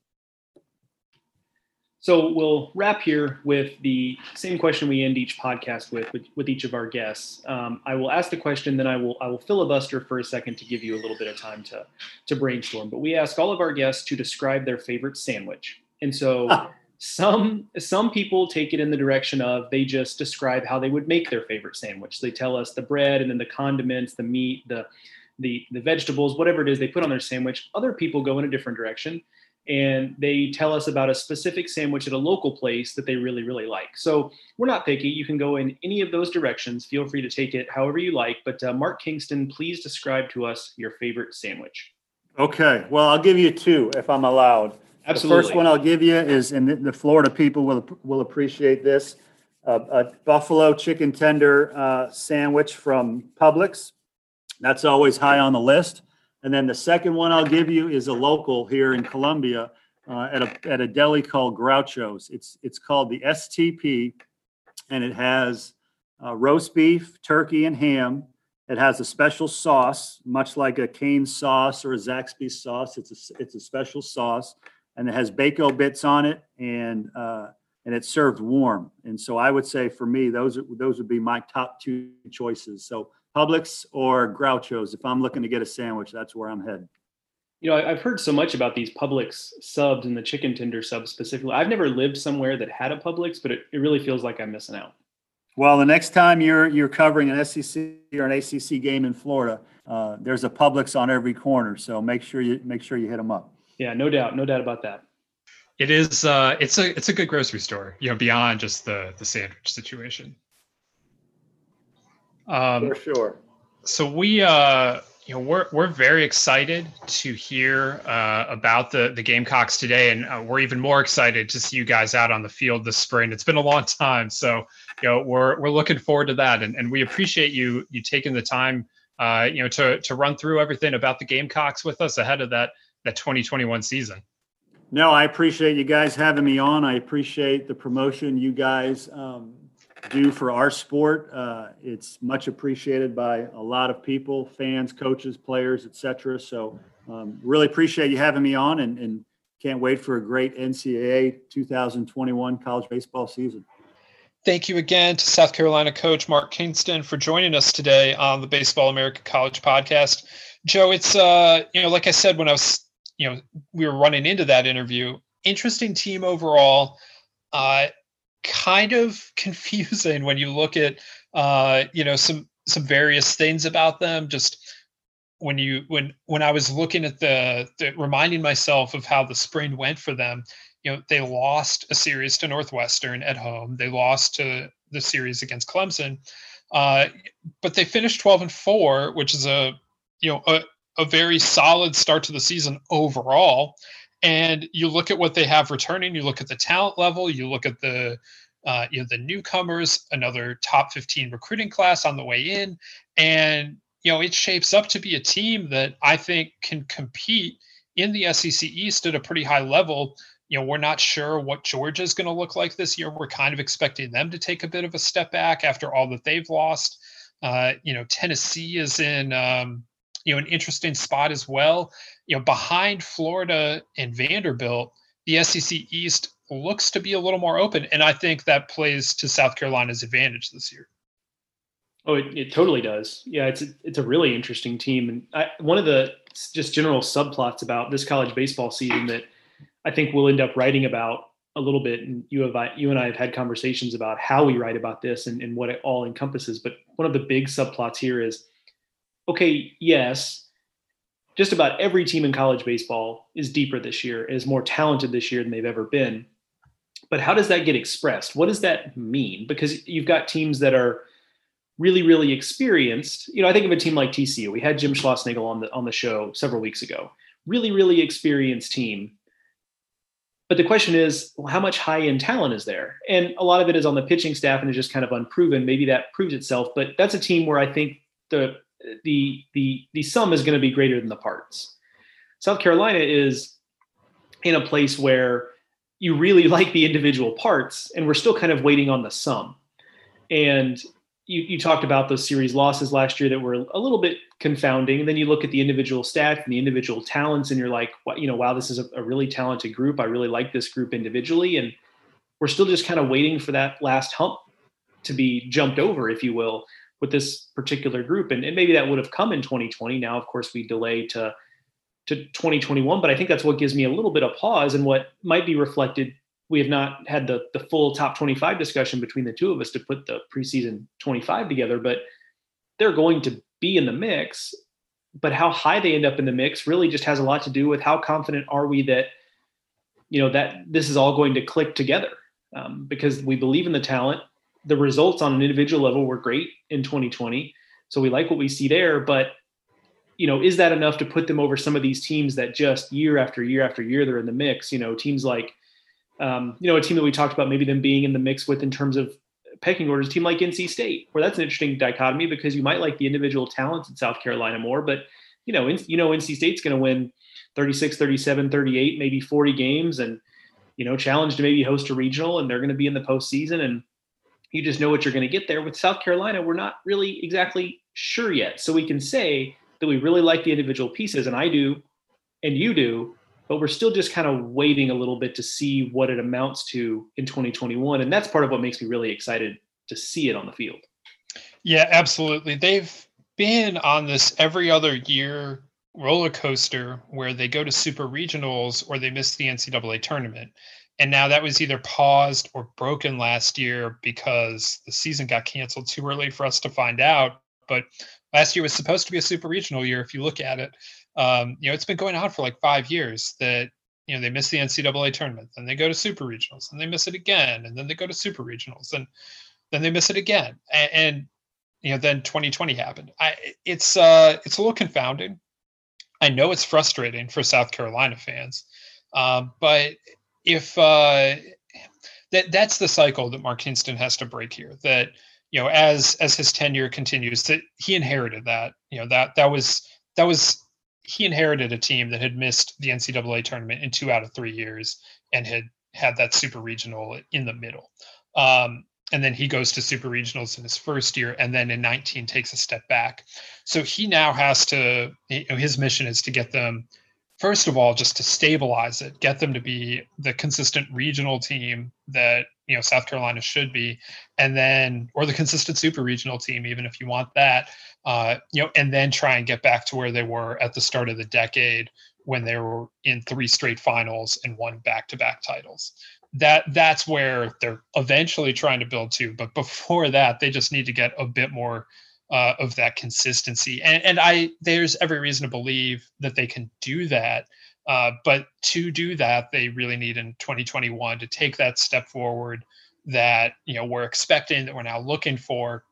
So we'll wrap here with the same question we end each podcast with, with, with each of our guests. Um, I will ask the question, then I will I will filibuster for a second to give you a little bit of time to to brainstorm. But we ask all of our guests to describe their favorite sandwich, and so [laughs] some some people take it in the direction of they just describe how they would make their favorite sandwich. They tell us the bread and then the condiments, the meat, the the the vegetables, whatever it is they put on their sandwich. Other people go in a different direction and they tell us about a specific sandwich at a local place that they really, really like. So we're not picky. You can go in any of those directions. Feel free to take it however you like. But uh, Mark Kingston, please describe to us your favorite sandwich. Okay. Well, I'll give you two if I'm allowed. Absolutely. The first one I'll give you is, and the Florida people will will appreciate this, uh, a buffalo chicken tender uh, sandwich from Publix. That's always high on the list. And then the second one I'll give you is a local here in Columbia uh, at a at a deli called Groucho's. It's it's called the STP, and it has uh, roast beef, turkey, and ham. It has a special sauce, much like a cane sauce or a Zaxby's sauce. It's a it's a special sauce, and it has bacon bits on it, and uh, and it's served warm. And so I would say for me, those those would be my top two choices. So Publix or Groucho's. If I'm looking to get a sandwich, that's where I'm heading. You know, I've heard so much about these Publix subs and the chicken tender subs specifically. I've never lived somewhere that had a Publix, but it, it really feels like I'm missing out. Well, the next time you're you're covering an SEC or an ACC game in Florida, uh, there's a Publix on every corner, so make sure you make sure you hit them up. Yeah, no doubt, no doubt about that. It is. Uh, it's a it's a good grocery store. You know, beyond just the the sandwich situation. Um, For sure. So we, uh, you know, we're we're very excited to hear uh, about the the Gamecocks today, and uh, we're even more excited to see you guys out on the field this spring. It's been a long time, so you know we're we're looking forward to that, and, and we appreciate you you taking the time, uh, you know, to to run through everything about the Gamecocks with us ahead of that that 2021 season. No, I appreciate you guys having me on. I appreciate the promotion you guys um, do for our sport. Uh, it's much appreciated by a lot of people, fans, coaches, players, etc. So, um, really appreciate you having me on, and, and can't wait for a great NCAA 2021 college baseball season. Thank you again to South Carolina coach Mark Kingston for joining us today on the Baseball America College podcast. Joe, it's uh, you know, like I said when I was, you know, we were running into that interview. Interesting team overall. Uh, kind of [laughs] confusing when you look at uh, you know some some various things about them. Just when you when when I was looking at the, the reminding myself of how the spring went for them, you know they lost a series to Northwestern at home. They lost to the series against Clemson, uh, but they finished twelve and four, which is a you know a, a very solid start to the season overall and you look at what they have returning you look at the talent level you look at the uh, you know the newcomers another top 15 recruiting class on the way in and you know it shapes up to be a team that i think can compete in the sec east at a pretty high level. You know we're not sure what georgia is going to look like this year. We're kind of expecting them to take a bit of a step back after all that they've lost. Uh, you know tennessee is in um, you know an interesting spot as well. You know, behind Florida and Vanderbilt, the SEC East looks to be a little more open, and I think that plays to South Carolina's advantage this year. Oh, it, it totally does. Yeah, it's a, it's a really interesting team, and I, one of the just general subplots about this college baseball season that I think we'll end up writing about a little bit. And you have you and I have had conversations about how we write about this and, and what it all encompasses. But one of the big subplots here is okay, yes, just about every team in college baseball is deeper this year, is more talented this year than they've ever been. But how does that get expressed? What does that mean? Because you've got teams that are really, really experienced. You know, I think of a team like TCU. We had Jim Schlossnagle on the on the show several weeks ago. Really, really experienced team. But the question is, well, how much high end talent is there? And a lot of it is on the pitching staff and is just kind of unproven. Maybe that proves itself. But that's a team where I think the the the the sum is going to be greater than the parts. South Carolina is in a place where you really [laughs] like the individual parts and we're still kind of waiting on the sum. And you, you talked about those series losses last year that were a little bit confounding. And then you look at the individual stats and the individual talents, and you're like, well, you know, wow, this is a, a really talented group. I really like this group individually. And we're still just kind of waiting for that last hump to be jumped over, if you will, with this particular group. And, and maybe that would have come in 2020. Now, of course, we delay to to 2021, but I think that's what gives me a little bit of pause and what might be reflected we have not had the the full top 25 discussion between the two of us to put the preseason 25 together, but they're going to be in the mix. But how high they end up in the mix really just has a lot to do with how confident are we that you know that this is all going to click together um, because we believe in the talent. The results on an individual level were great in 2020, so we like what we see there. But you know, is that enough to put them over some of these teams that just year after year after year they're in the mix? You know, teams like um, you know, a team that we talked about maybe them being in the mix with in terms of pecking orders, team like NC State, where that's an interesting dichotomy because you might like the individual talents in South Carolina more, but you know, in, you know, NC State's going to win 36, 37, 38, maybe 40 games and, you know, challenge to maybe host a regional and they're going to be in the postseason and you just know what you're going to get there. With South Carolina, we're not really exactly sure yet. So we can say that we really like the individual pieces and I do, and you do, but we're still just kind of waiting a little bit to see what it amounts to in 2021 and that's part of what makes me really excited to see it on the field yeah absolutely they've been on this every other year roller coaster where they go to super regionals or they miss the ncaa tournament and now that was either paused or broken last year because the season got canceled too early for us to find out but last year was supposed to be a super regional year if you look at it um, you know, it's been going on for like five years that, you know, they miss the NCAA tournament, then they go to super regionals, and they miss it again, and then they go to super regionals, and then they miss it again. And, and you know, then 2020 happened. I, it's uh, it's a little confounding. I know it's frustrating for South Carolina fans, um, but if uh, that that's the cycle that Mark Kingston has to break here. That you know, as as his tenure continues, that he inherited that. You know that that was that was he inherited a team that had missed the NCAA tournament in two out of three years and had had that super regional in the middle. Um, and then he goes to super regionals in his first year and then in 19 takes a step back so he now has to you know, his mission is to get them first of all just to stabilize it get them to be the consistent regional team that you know south carolina should be and then or the consistent super regional team even if you want that uh, you know and then try and get back to where they were at the start of the decade when they were in three straight finals and won back-to-back titles. That that's where they're eventually trying to build to but before that they just need to get a bit more uh, of that consistency. And, and I there's every reason to believe that they can do that. Uh, but to do that, they really need in 2021 to take that step forward that you know we're expecting that we're now looking for.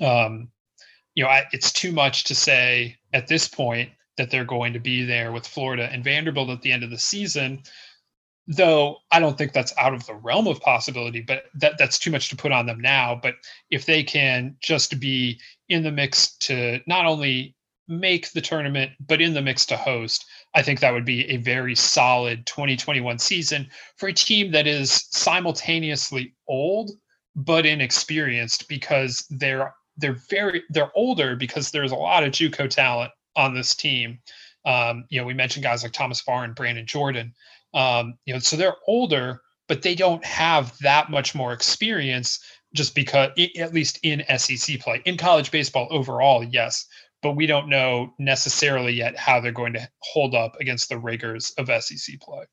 Um, you know, I, it's too much to say at this point that they're going to be there with Florida and Vanderbilt at the end of the season though I don't think that's out of the realm of possibility, but that that's too much to put on them now. But if they can just be in the mix to not only make the tournament, but in the mix to host, I think that would be a very solid 2021 season for a team that is simultaneously old but inexperienced because they're they're very they're older because there's a lot of JUCO talent on this team. Um, you know, we mentioned guys like Thomas Farr and Brandon Jordan. Um, you know, so they're older, but they don't have that much more experience just because at least in SEC play. In college baseball overall, yes, but we don't know necessarily yet how they're going to hold up against the rigors of SEC play.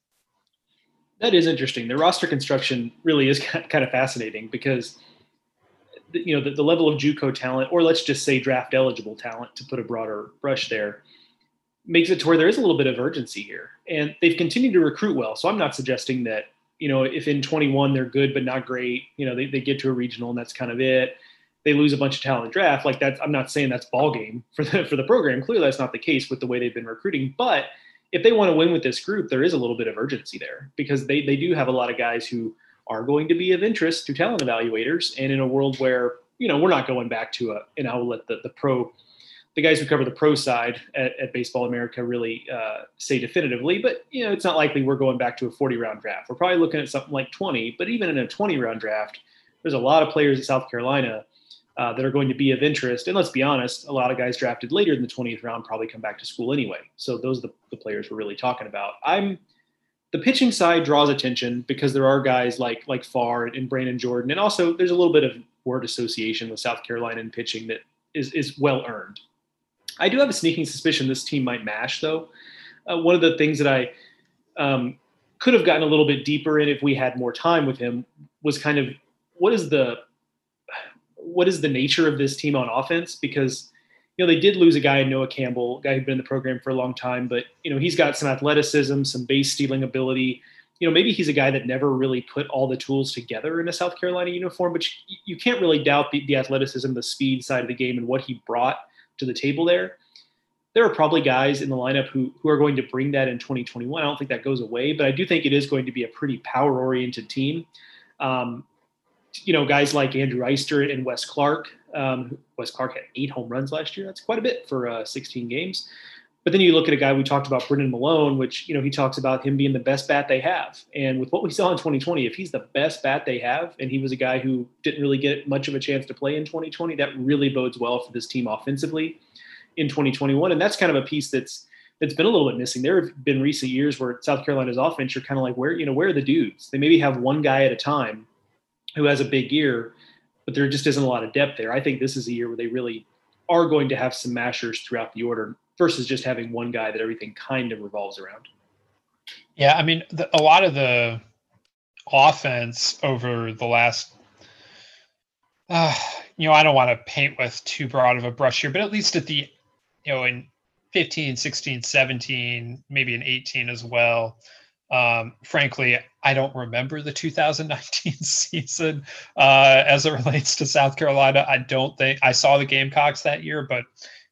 That is interesting. The roster construction really is [laughs] kind of fascinating because you know the, the level of JUCO talent, or let's just say draft eligible talent, to put a broader brush there, makes it to where there is a little bit of urgency here. And they've continued to recruit well. So I'm not suggesting that, you know, if in 21 they're good but not great, you know, they, they get to a regional and that's kind of it. They lose a bunch of talent draft. Like that's I'm not saying that's ball game [laughs] for the for the program. Clearly that's not the case with the way they've been recruiting. But if they want to win with this group, there is a little bit of urgency there because they they do have a lot of guys who are going to be of interest to talent evaluators. And in a world where, you know, we're not going back to a, I'll let the, the pro the guys who cover the pro side at, at Baseball America really uh, say definitively. But you know, it's not likely we're going back to a 40 round draft. We're probably looking at something like 20. But even in a 20 round draft, there's a lot of players at South Carolina uh, that are going to be of interest. And let's be honest, a lot of guys drafted later in the 20th round probably come back to school anyway. So those are the, the players we're really talking about. I'm the pitching side draws attention because there are guys like like Farr and Brandon Jordan, and also there's a little bit of word association with South Carolina and pitching that is is well earned. I do have a sneaking suspicion this team might mash though. Uh, one of the things that I um, could have gotten a little bit deeper in if we had more time with him was kind of what is the what is the nature of this team on offense because you know they did lose a guy Noah Campbell, a guy who'd been in the program for a long time, but you know he's got some athleticism, some base stealing ability. You know maybe he's a guy that never really put all the tools together in a South Carolina uniform, but you, you can't really doubt the, the athleticism, the speed side of the game, and what he brought to the table there. There are probably guys in the lineup who who are going to bring that in 2021. I don't think that goes away, but I do think it is going to be a pretty power oriented team. Um, you know, guys like Andrew Eyster and Wes Clarke. Um, Wes Clarke had eight home runs last year. That's quite a bit for uh, 16 games. But then you look at a guy we talked about, Brennan Milone, which you know he talks about him being the best bat they have. And with what we saw in 2020, if he's the best bat they have, and he was a guy who didn't really get much of a chance to play in 2020, that really bodes well for this team offensively in 2021. And that's kind of a piece that's that's been a little bit missing. There have been recent years where South Carolina's offense, you're kind of like, where you know where are the dudes? They maybe have one guy at a time who has a big year, but there just isn't a lot of depth there. I think this is a year where they really are going to have some mashers throughout the order versus just having one guy that everything kind of revolves around. Yeah, I mean, the, a lot of the offense over the last, uh, you know, I don't want to paint with too broad of a brush here, but at least at the, you know, in 15, 16, 17, maybe in 18 as well, um, frankly, I don't remember the 2019 [laughs] season uh, as it relates to South Carolina. I don't think I saw the Gamecocks that year, but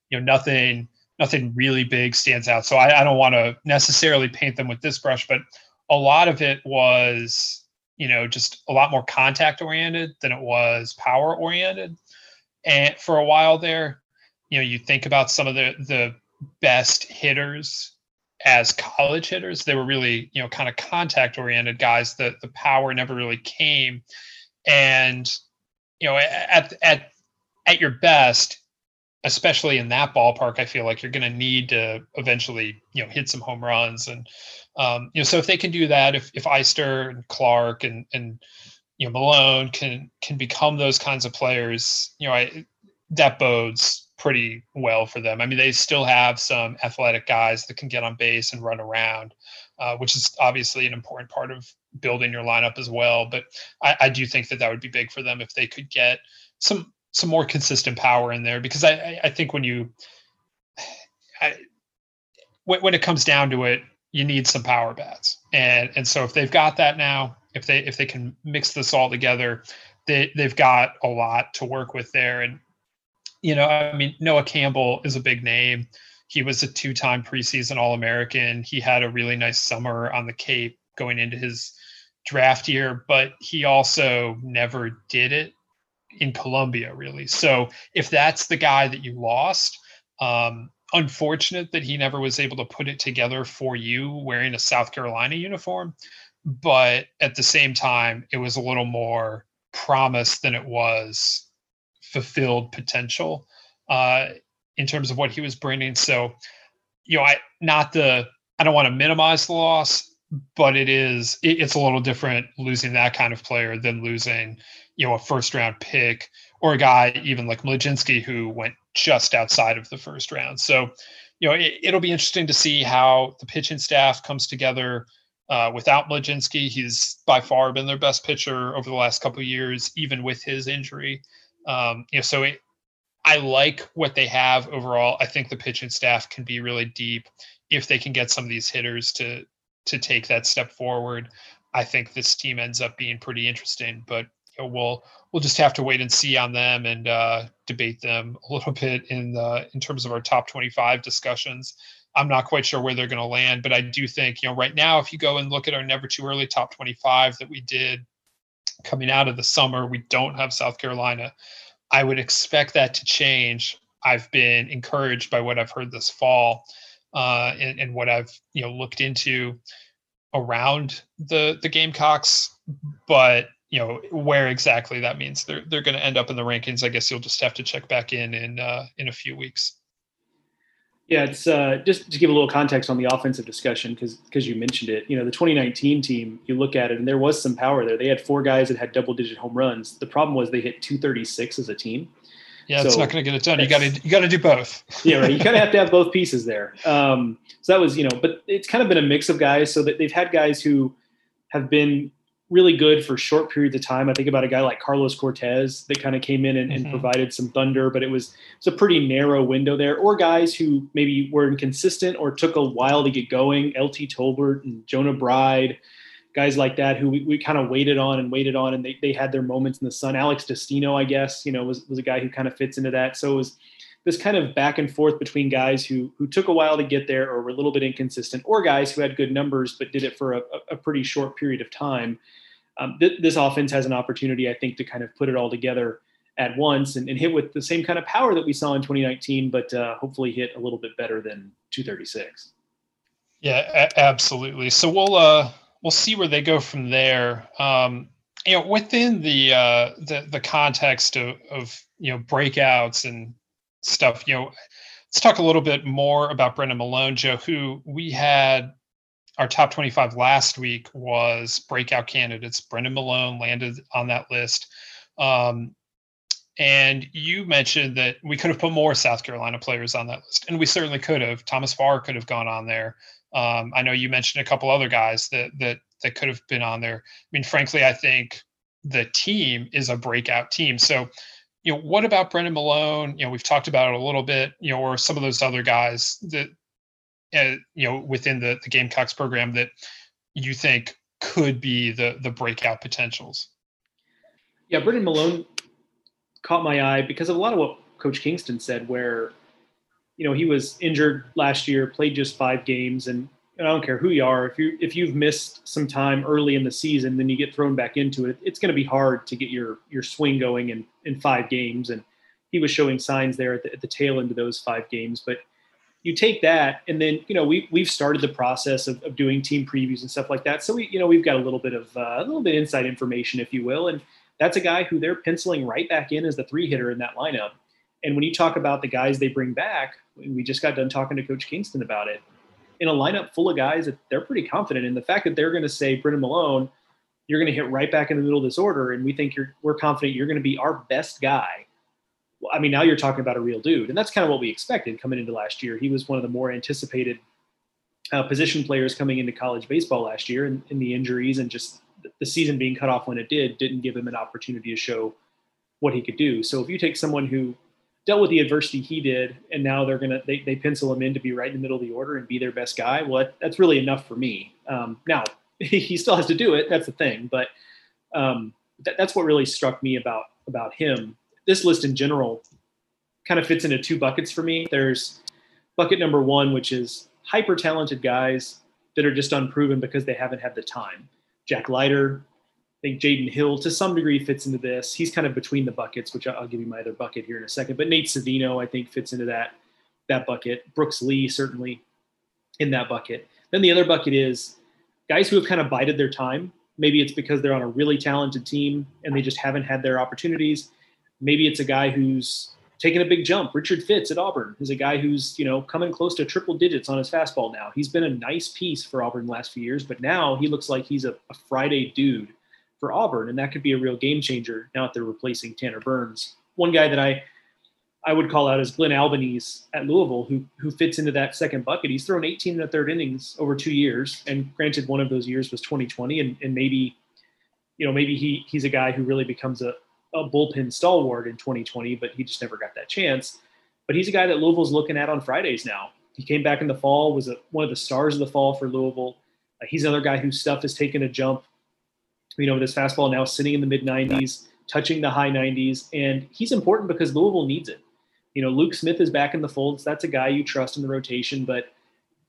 you know nothing nothing really big stands out. So I, I don't want to necessarily paint them with this brush, but a lot of it was you know just a lot more contact oriented than it was power oriented. And for a while there, you know, you think about some of the the best hitters as college hitters. They were really, you know, kind of contact oriented guys. The the power never really came. And, you know, at at at your best, especially in that ballpark, I feel like you're going to need to eventually, you know, hit some home runs. And, um, you know, so if they can do that, if if Eyster and Clarke and and you know Milone can can become those kinds of players, you know, I that bodes pretty well for them. I mean, they still have some athletic guys that can get on base and run around, uh, which is obviously an important part of building your lineup as well. But I, I, do think that that would be big for them if they could get some some more consistent power in there. Because I, I think when you I, when it comes down to it, you need some power bats, and and so if they've got that now, if they if they can mix this all together, they they've got a lot to work with there. And you know, I mean, Noah Campbell is a big name. He was a two time preseason All American. He had a really nice summer on the Cape going into his draft year, but he also never did it in Columbia, really. So if that's the guy that you lost, um, unfortunate that he never was able to put it together for you wearing a South Carolina uniform. But at the same time, it was a little more promise than it was fulfilled potential uh, in terms of what he was bringing. So, you know, I not the I don't want to minimize the loss, but it is it, it's a little different losing that kind of player than losing you know a first round pick or a guy even like Mlodzinski who went just outside of the first round. So, you know, it, will be interesting to see how the pitching staff comes together. Uh, without Mlodzinski, he's by far been their best pitcher over the last couple of years, even with his injury. Um, you know, so it, I like what they have overall. I think the pitching staff can be really deep if they can get some of these hitters to to take that step forward. I think this team ends up being pretty interesting, but we'll we'll just have to wait and see on them and uh, debate them a little [laughs] bit in the in terms of our top 25 discussions. I'm not quite sure where they're going to land, but I do think you know right now if you go and look at our never too early top 25 that we did coming out of the summer. We don't have South Carolina. I would expect that to change I've been encouraged by what I've heard this fall uh, and, and what I've you know looked into around the the Gamecocks, but you know where exactly that means they're they're going to end up in the rankings. I guess you'll just have to check back in in uh, in a few weeks. Yeah, it's uh, just to give a little context on the offensive discussion because because you mentioned it. You know, the 2019 team, you look at it, and there was some power there. They had four guys that had double digit home runs. The problem was they hit 236 as a team. Yeah, so it's not going to get it done. You got to you got to do both. [laughs] yeah, right. You kind of have to have both pieces there. Um, so that was you know, but it's kind of been a mix of guys. So that they've had guys who have been really good for short periods of time. I think about a guy like Carlos Cortes that kind of came in and, mm-hmm. and, provided some thunder, but it was it's a pretty narrow window there. Or guys who maybe were inconsistent or took a while to get going. LT Tolbert and Jonah Bride, guys like that who we, we kind of waited on and waited on, and they, they had their moments in the sun. Alex Destino, I guess, you know, was was a guy who kind of fits into that. So it was this kind of back and forth between guys who who took a while to get there or were a little bit inconsistent, or guys who had good numbers but did it for a, a pretty short period of time. Um, th- this offense has an opportunity, I think, to kind of put it all together at once and, and, hit with the same kind of power that we saw in 2019, but uh, hopefully hit a little bit better than 236. Yeah, a- absolutely. So we'll uh, we'll see where they go from there. Um, you know, within the uh, the the context of, of you know breakouts and stuff, you know, let's talk a little bit more about Brennan Milone, Joe, who we had our top 25 last week was breakout candidates. Brennan Milone landed on that list. Um, and you mentioned that we could have put more South Carolina players on that list, and we certainly could have. Thomas Farr could have gone on there. Um, I know you mentioned a couple other guys that that that could have been on there. I mean, frankly, I think the team is a breakout team. So, you know, what about Brennan Milone? You know, we've talked about it a little bit. You know, or some of those other guys that uh, you know within the the Gamecocks program that you think could be the the breakout potentials? Yeah, Brennan Milone caught my eye because of a lot of what Coach Kingston said, where you know he was injured last year, played just five games, and, and I don't care who you are, if you if you've missed some time early in the season, then you get thrown back into it. It's going to be hard to get your your swing going in in five games, and he was showing signs there at the, at the tail end of those five games, but you take that and then you know we we've started the process of, of doing team previews and stuff like that. So we you know we've got a little bit of uh, a little bit inside information if you will and that's a guy who they're penciling right back in as the three hitter in that lineup. And when you talk about the guys they bring back we just got done talking to coach kingston about it in a lineup full of guys that they're pretty confident in the fact that they're going to say brennan milone you're going to hit right back in the middle of this order and we think you're we're confident you're going to be our best guy I mean, now you're talking about a real dude, and that's kind of what we expected coming into last year. He was one of the more anticipated uh, position players coming into college baseball last year, and, and the injuries and just the season being cut off when it did didn't give him an opportunity to show what he could do. So if you take someone who dealt with the adversity he did, and now they're gonna they, they pencil him in to be right in the middle of the order and be their best guy, well, that, that's really enough for me. Um, now [laughs] he still has to do it. That's the thing, but um, that, that's what really struck me about about him this list in general kind of fits into two buckets for me. There's bucket number one, which is hyper talented guys that are just unproven because they haven't had the time. Jack Leiter, think Jaden Hill to some degree fits into this. He's kind of between the buckets, which I'll give you my other bucket here in a second. But Nate Savino, I think, fits into that that bucket. Brooks Lee certainly in that bucket. Then the other bucket is guys who have kind of bided their time. Maybe it's because they're on a really talented team and they just haven't had their opportunities maybe it's a guy who's taking a big jump. Richard Fitts at Auburn is a guy who's, you know, coming close to triple digits on his fastball now. He's been a nice piece for Auburn the last few years, but now he looks like he's a, a Friday dude for Auburn, and that could be a real game changer now that they're replacing Tanner Burns. One guy that I I would call out is Glenn Albanese at Louisville, who who fits into that second bucket. He's thrown 18 and a third innings over two years, and granted, one of those years was 2020, and, and maybe, you know, maybe he he's a guy who really becomes a, a bullpen stalwart in 2020, but he just never got that chance. But he's a guy that Louisville's looking at on Fridays now. He came back in the fall, was a, one of the stars of the fall for Louisville. Uh, he's another guy whose stuff has taken a jump. You know, with his fastball now sitting in the mid 90s, touching the high 90s, and he's important because Louisville needs it. You know, Luke Smith is back in the folds. That's a guy you trust in the rotation, but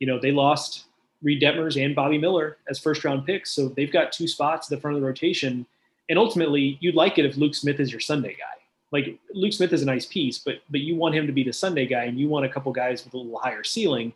you know they lost Reed Detmers and Bobby Miller as first round picks, so they've got two spots at the front of the rotation and ultimately, you'd like it if Luke Smith is your Sunday guy. Like Luke Smith is a nice piece, but but you want him to be the Sunday guy, and you want a couple guys with a little higher ceiling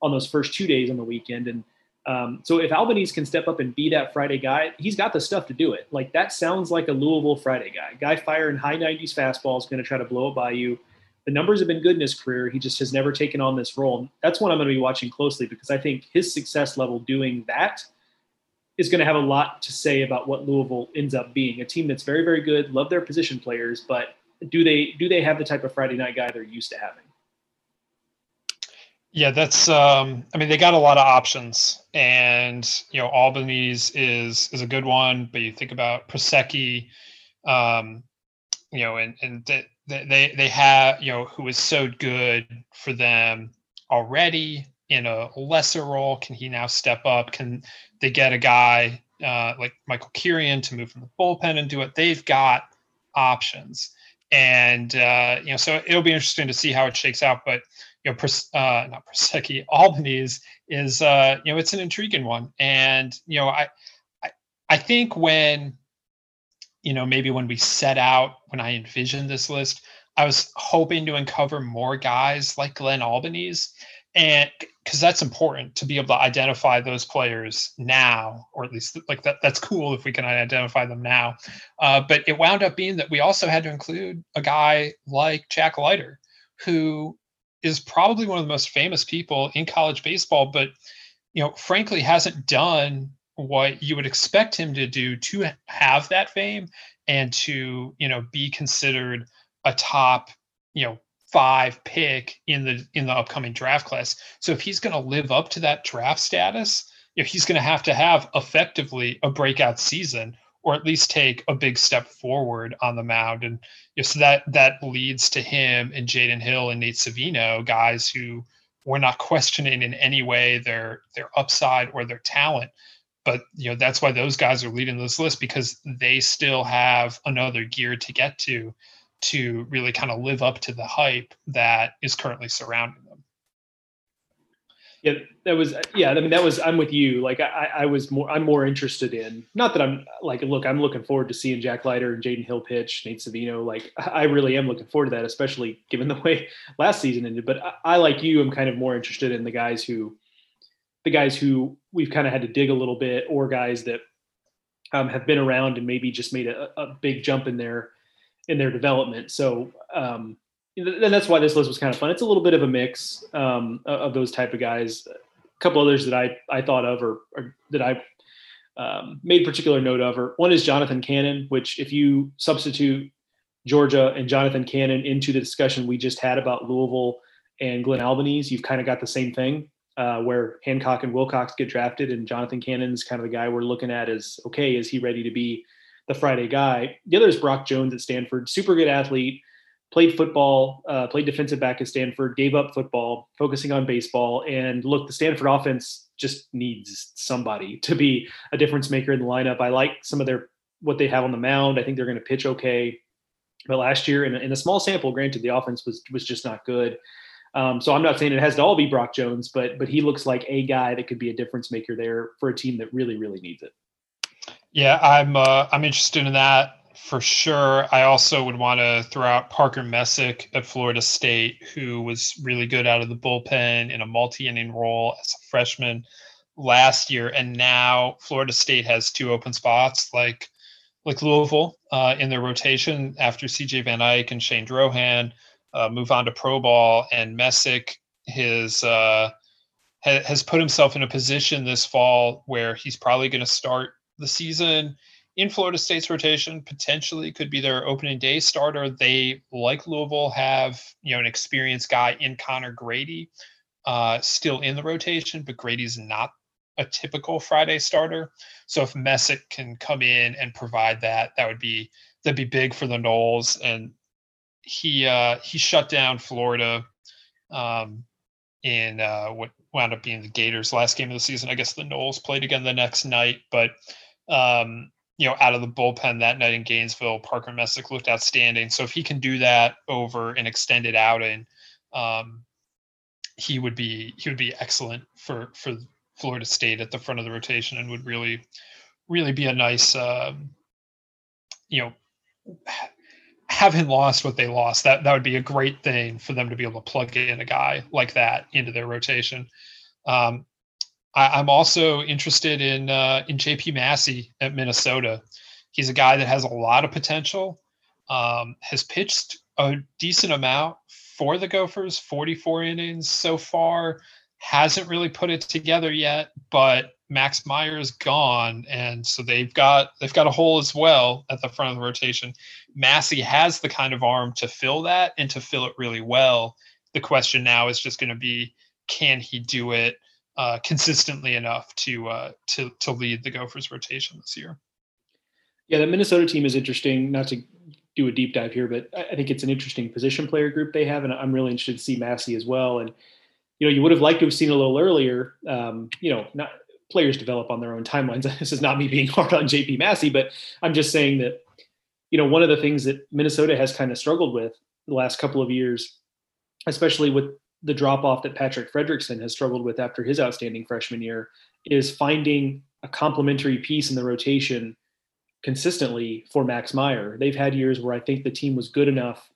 on those first two days on the weekend. And um, so if Albanese can step up and be that Friday guy, he's got the stuff to do it. Like that sounds like a Louisville Friday guy. Guy firing high 90s fastballs, going to try to blow it by you. The numbers have been good in his career. He just has never taken on this role. That's what I'm going to be watching closely because I think his success level doing that is going to have a lot to say about what Louisville ends up being. A team that's very, very good, love their position players, but do they do they have the type of Friday night guy they're used to having? Yeah, that's. Um, I mean, they got a lot of options, and you know, Albanese is is a good one. But you think about Prosecky, um, you know, and and they they they have you know who is so good for them already in a lesser role. Can he now step up? Can they get a guy uh, like Michael Kirian to move from the bullpen and do it? They've got options, and uh, you know, so it'll be interesting to see how it shakes out. But you know, uh, not Prosecky, [laughs] Albanese is, uh, you know, it's an intriguing one. And, you know, I, I, I think when, you know, maybe when we set out, when I envisioned this list, I was hoping to uncover more guys like Glenn Albanese. And because that's important to be able to identify those players now, or at least like that, that's cool if we can identify them now. Uh, but it wound up being that we also had to include a guy like Jack Leiter, who is probably one of the most famous people in college baseball, but you know, frankly, hasn't done what you would expect him to do to have that fame and to you know be considered a top you know five pick in the in the upcoming draft class. So if he's going to live up to that draft status, if he's going to have to have effectively a breakout season or at least take a big step forward on the mound. And you know, so that that leads to him and Jaden Hill and Nate Savino, guys who we're not questioning in any way their their upside or their talent. But you know, that's why those guys are leading this list because they still have another gear to get to to really kind of live up to the hype that is currently surrounding them. Yeah, that was yeah. I mean, that was I'm with you. Like I, I was more I'm more interested in not that I'm like look I'm looking forward to seeing Jack Leiter and Jaden Hill pitch, Nate Savino. Like I really am looking forward to that, especially given the way [laughs] last season ended. But I, I like you, I'm kind of more interested in the guys who the guys who we've kind of had to dig a little bit, or guys that um, have been around and maybe just made a, a big jump in their in their development. So um, and that's why this list was kind of fun. It's a little bit of a mix um, of those type of guys. A couple others that I I thought of or, or that I um, made particular note of. Or one is Jonathan Cannon, which if you substitute Georgia and Jonathan Cannon into the discussion we just had about Louisville and Glenn Albanese, you've kind of got the same thing. Uh, where Hancock and Wilcox get drafted, and Jonathan Cannon's kind of the guy we're looking at as okay, is he ready to be the Friday guy? The other is Brock Jones at Stanford, super good athlete played football, uh, played defensive back at Stanford, gave up football, focusing on baseball. And look, the Stanford offense just needs somebody [laughs] to be a difference maker in the lineup. I like some of their what they have on the mound. I think they're going to pitch okay. But last year, in a, in a small sample, granted, the offense was was just not good. Um, so I'm not saying it has to all be Brock Jones, but but he looks like a guy that could be a difference maker there for a team that really really needs it. Yeah, I'm uh, I'm interested in that for sure. I also would want to throw out Parker Messick at Florida State, who was really good out of the bullpen in a multi inning role as a freshman last year. And now Florida State has two open spots like like Louisville uh, in their rotation after CJ Van Eyck and Shane Drohan uh, move on to pro ball. And Messick his uh, ha- has put himself in a position this fall where he's probably going to start the season in Florida State's rotation, potentially could be their opening day starter. They, like Louisville, have you know an experienced guy in Conor Grady, uh, still in the rotation, but Grady's not a typical Friday starter. So if Messick can come in and provide that, that would be that'd be big for the Noles. And he uh, he shut down Florida um, in uh, what wound up being the Gators' last game of the season. I guess the Noles played again the next night, but um, you know, out of the bullpen that night in Gainesville, Parker Messick looked outstanding. So if he can do that over an extended outing, um, he would be he would be excellent for for Florida State at the front of the rotation and would really really be a nice um, you know haven't lost what they lost. That that would be a great thing for them to be able to plug in a guy like that into their rotation. Um, I, am also interested in uh, in JP Massey at Minnesota. He's a guy that has a lot of potential. Um, has pitched a decent amount for the Gophers, 44 innings so far. Hasn't really put it together yet, but Max Meyer is gone, and so they've got they've got a hole as well at the front of the rotation. Massey has the kind of arm to fill that and to fill it really well. The question now is just going to be, can he do it uh, consistently enough to uh, to to lead the Gophers rotation this year? Yeah, the Minnesota team is interesting. Not to do a deep dive here, but I think it's an interesting position player group they have, and I'm really interested to see Massey as well. And you know, you would have liked to have seen a little earlier. Um, you know, not players develop on their own timelines. [laughs] this is not me being [laughs] hard on JP Massey, but I'm just saying that you know one of the things that Minnesota has kind of struggled with the last couple of years, especially with the drop off that Patrick Fredrickson has struggled with after his outstanding freshman year, is finding a complementary piece in the rotation consistently for Max Meyer. They've had years where I think the team was good enough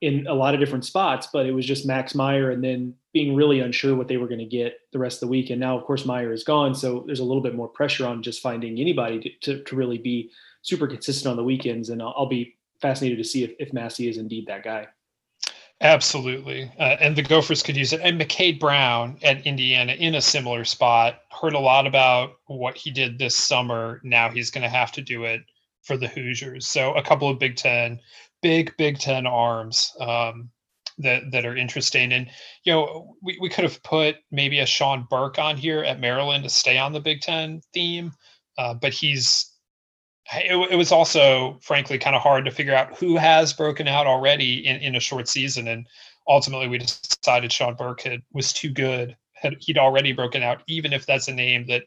in a lot of different spots, but it was just Max Meyer and then being really unsure what they were going to get the rest of the week. And now, of course, Meyer is gone. So there's a little bit more pressure on just finding anybody to, to, to really be super consistent on the weekends. And I'll, I'll be fascinated to see if, if Massey is indeed that guy. Absolutely. Uh, and the Gophers could use it. And McCade Brown at Indiana in a similar spot. Heard a lot about what he did this summer. Now he's going to have to do it for the Hoosiers. So a couple of Big Ten, big Big Ten arms um, that, that are interesting. And, you know, we, we could have put maybe a Sean Burke on here at Maryland to stay on the Big Ten theme. Uh, but he's it, it, was also frankly kind of hard to figure out who has broken out already in, in a short season and ultimately we decided sean burke had, was too good. Had, he'd already broken out even if that's a name that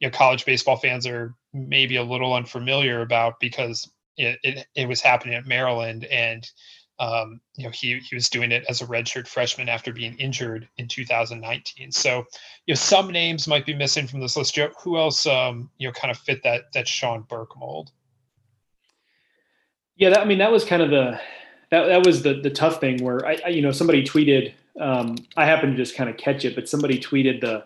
you know college baseball fans are maybe a little unfamiliar about because it, it, it was happening at maryland and um, you know, he he was doing it as a redshirt freshman after being injured in 2019. So, you know, some names might be missing from this list. Joe, who else, um, you know, kind of fit that that Sean Burke mold? Yeah, that, I mean, that was kind of the that that was the the tough thing where I, I you know somebody tweeted. Um, I happened to just kind of catch it, but somebody tweeted the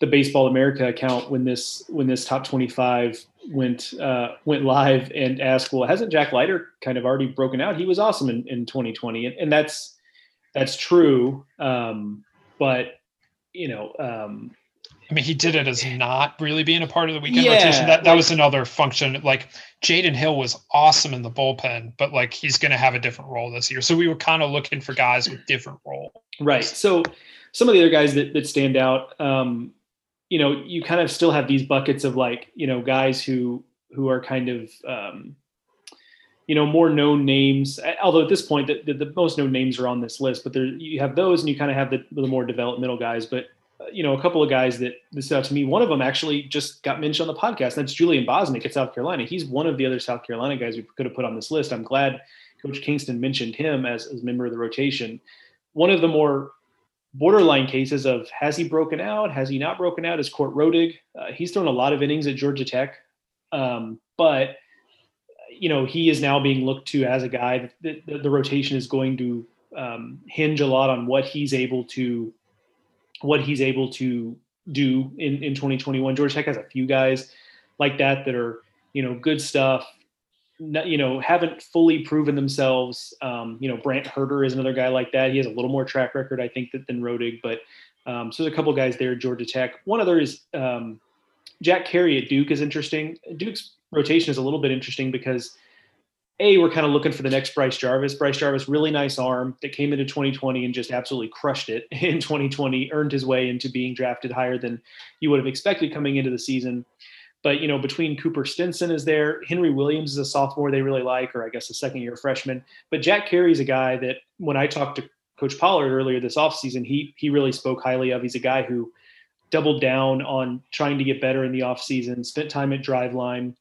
the Baseball America account when this when this top 25 went uh, went live and asked, well, hasn't Jack Leiter kind of already broken out? He was awesome in, in 2020, and, and that's that's true. Um, but you know, um, I mean, he did it as not really being a part of the weekend yeah, rotation. That that like, was another function. Like Jaden Hill was awesome in the bullpen, but like he's going to have a different role this year. So we were kind of looking for guys with different roles. Right. So some of the other guys that, that stand out, um, you know, you kind of still have these buckets of like, you know, guys who who are kind of um, you know more known names. Although at this point, the, the, the, most known names are on this list, but there you have those, and you kind of have the, the more developmental guys. But uh, you know, a couple of guys that this out to me. One of them actually just got mentioned on the podcast. That's Julian Bosnic at South Carolina. He's one of the other South Carolina guys we could have put on this list. I'm glad Coach Kingston mentioned him as as a member of the rotation. One of the more borderline cases of has he broken out? Has he not broken out? Is Cort Roedig? Uh, he's thrown a lot of innings at Georgia Tech, um, but you know he is now being looked to as a guy that the, the rotation is going to um, hinge a lot on what he's able to what he's able to do in, in 2021. Georgia Tech has a few guys like that that are you know good stuff you know, haven't fully proven themselves. Um, you know, Brant Hurter is another guy like that. He has a little more track record, I think, than Roedig. But um, so there's a couple guys there. Georgia Tech. One other is um, Jack Carey at Duke is interesting. Duke's rotation is a little bit interesting because a we're kind of looking for the next Bryce Jarvis. Bryce Jarvis, really nice arm that came into 2020 and just absolutely crushed it [laughs] in 2020. Earned his way into being drafted higher than you would have expected coming into the season. But you know, between Cooper Stinson is there, Henry Williams is a sophomore they really like, or I guess a second year freshman. But Jack Carey's a guy that when I talked to Coach Pollard earlier this offseason, he he really spoke highly of. He's a guy who doubled down on trying to get better in the offseason, spent time at Driveline,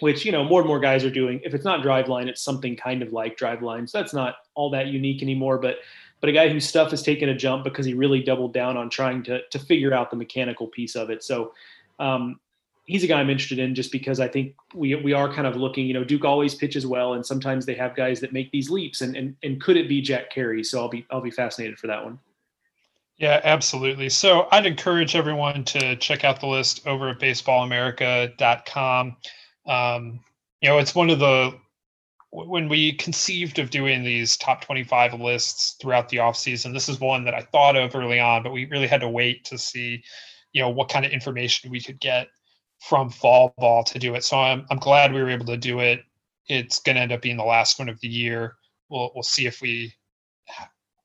which you know more and more guys are doing. If it's not Driveline, it's something kind of like Driveline. So that's not all that unique anymore. But but a guy whose stuff has taken a jump because he really doubled down on trying to to figure out the mechanical piece of it. So um, he's a guy I'm interested in just because I think we we are kind of looking. You know, Duke always pitches well, and sometimes they have guys that make these leaps. And and and could it be Jack Carey? So I'll be I'll be fascinated for that one. Yeah, absolutely. So I'd encourage everyone to check out the list over at baseballamerica.com. Um, you know, it's one of the when we conceived of doing these top 25 lists throughout the offseason, this is one that I thought of early on, but we really had to wait to see, you know, what kind of information we could get from fall ball to do it. So I'm, I'm glad we were able to do it. It's going to end up being the last one of the year. We'll, we'll see if we,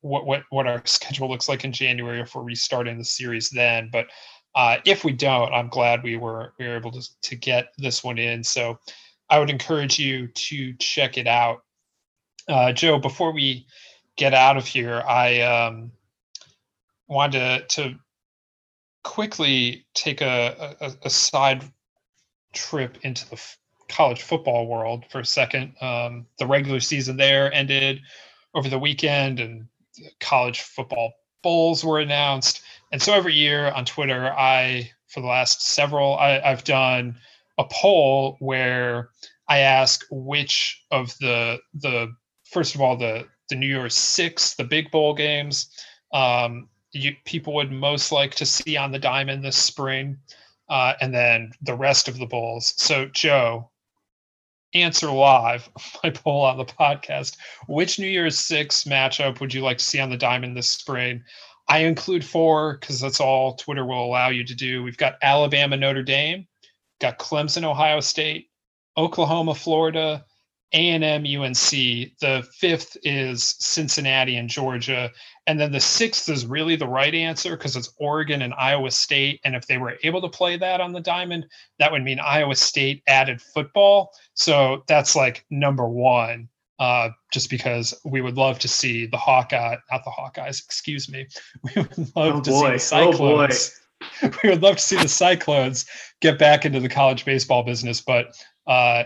what, what, what our [laughs] schedule looks like in January, if we're restarting the series then. But uh, if we don't, I'm glad we were, we were able to, to get this one in. So I would encourage you to check it out. Uh, Joe, before we get out of here, I um, wanted to, to quickly take a, a, a, side trip into the f- college football world for a second. Um, the regular season there ended over the weekend, and college football bowls were announced. And so every year on Twitter, I, for the last several, I, I've done a poll where I ask which of the the first of all the the New Year's Six, the big bowl games, um, you, people would most like to see on the diamond this spring, uh, and then the rest of the bowls. So Joe, answer live [laughs] my poll on the podcast. Which New Year's Six matchup would you like to see on the diamond this spring? I include four because that's all Twitter will allow you to do. We've got Alabama, Notre Dame, got Clemson, Ohio State, Oklahoma, Florida, A&M, UNC. The fifth is Cincinnati and Georgia. And then the sixth is really the right answer because it's Oregon and Iowa State. And if they were able to play that on the diamond, that would mean Iowa State added football. So that's like number one. Uh, just because we would love to see the Hawkeye, not the Hawkeyes, excuse me. [laughs] We would love oh to boy. see the Cyclones. Oh boy [laughs] we would love to see the Cyclones get back into the college baseball business, but uh,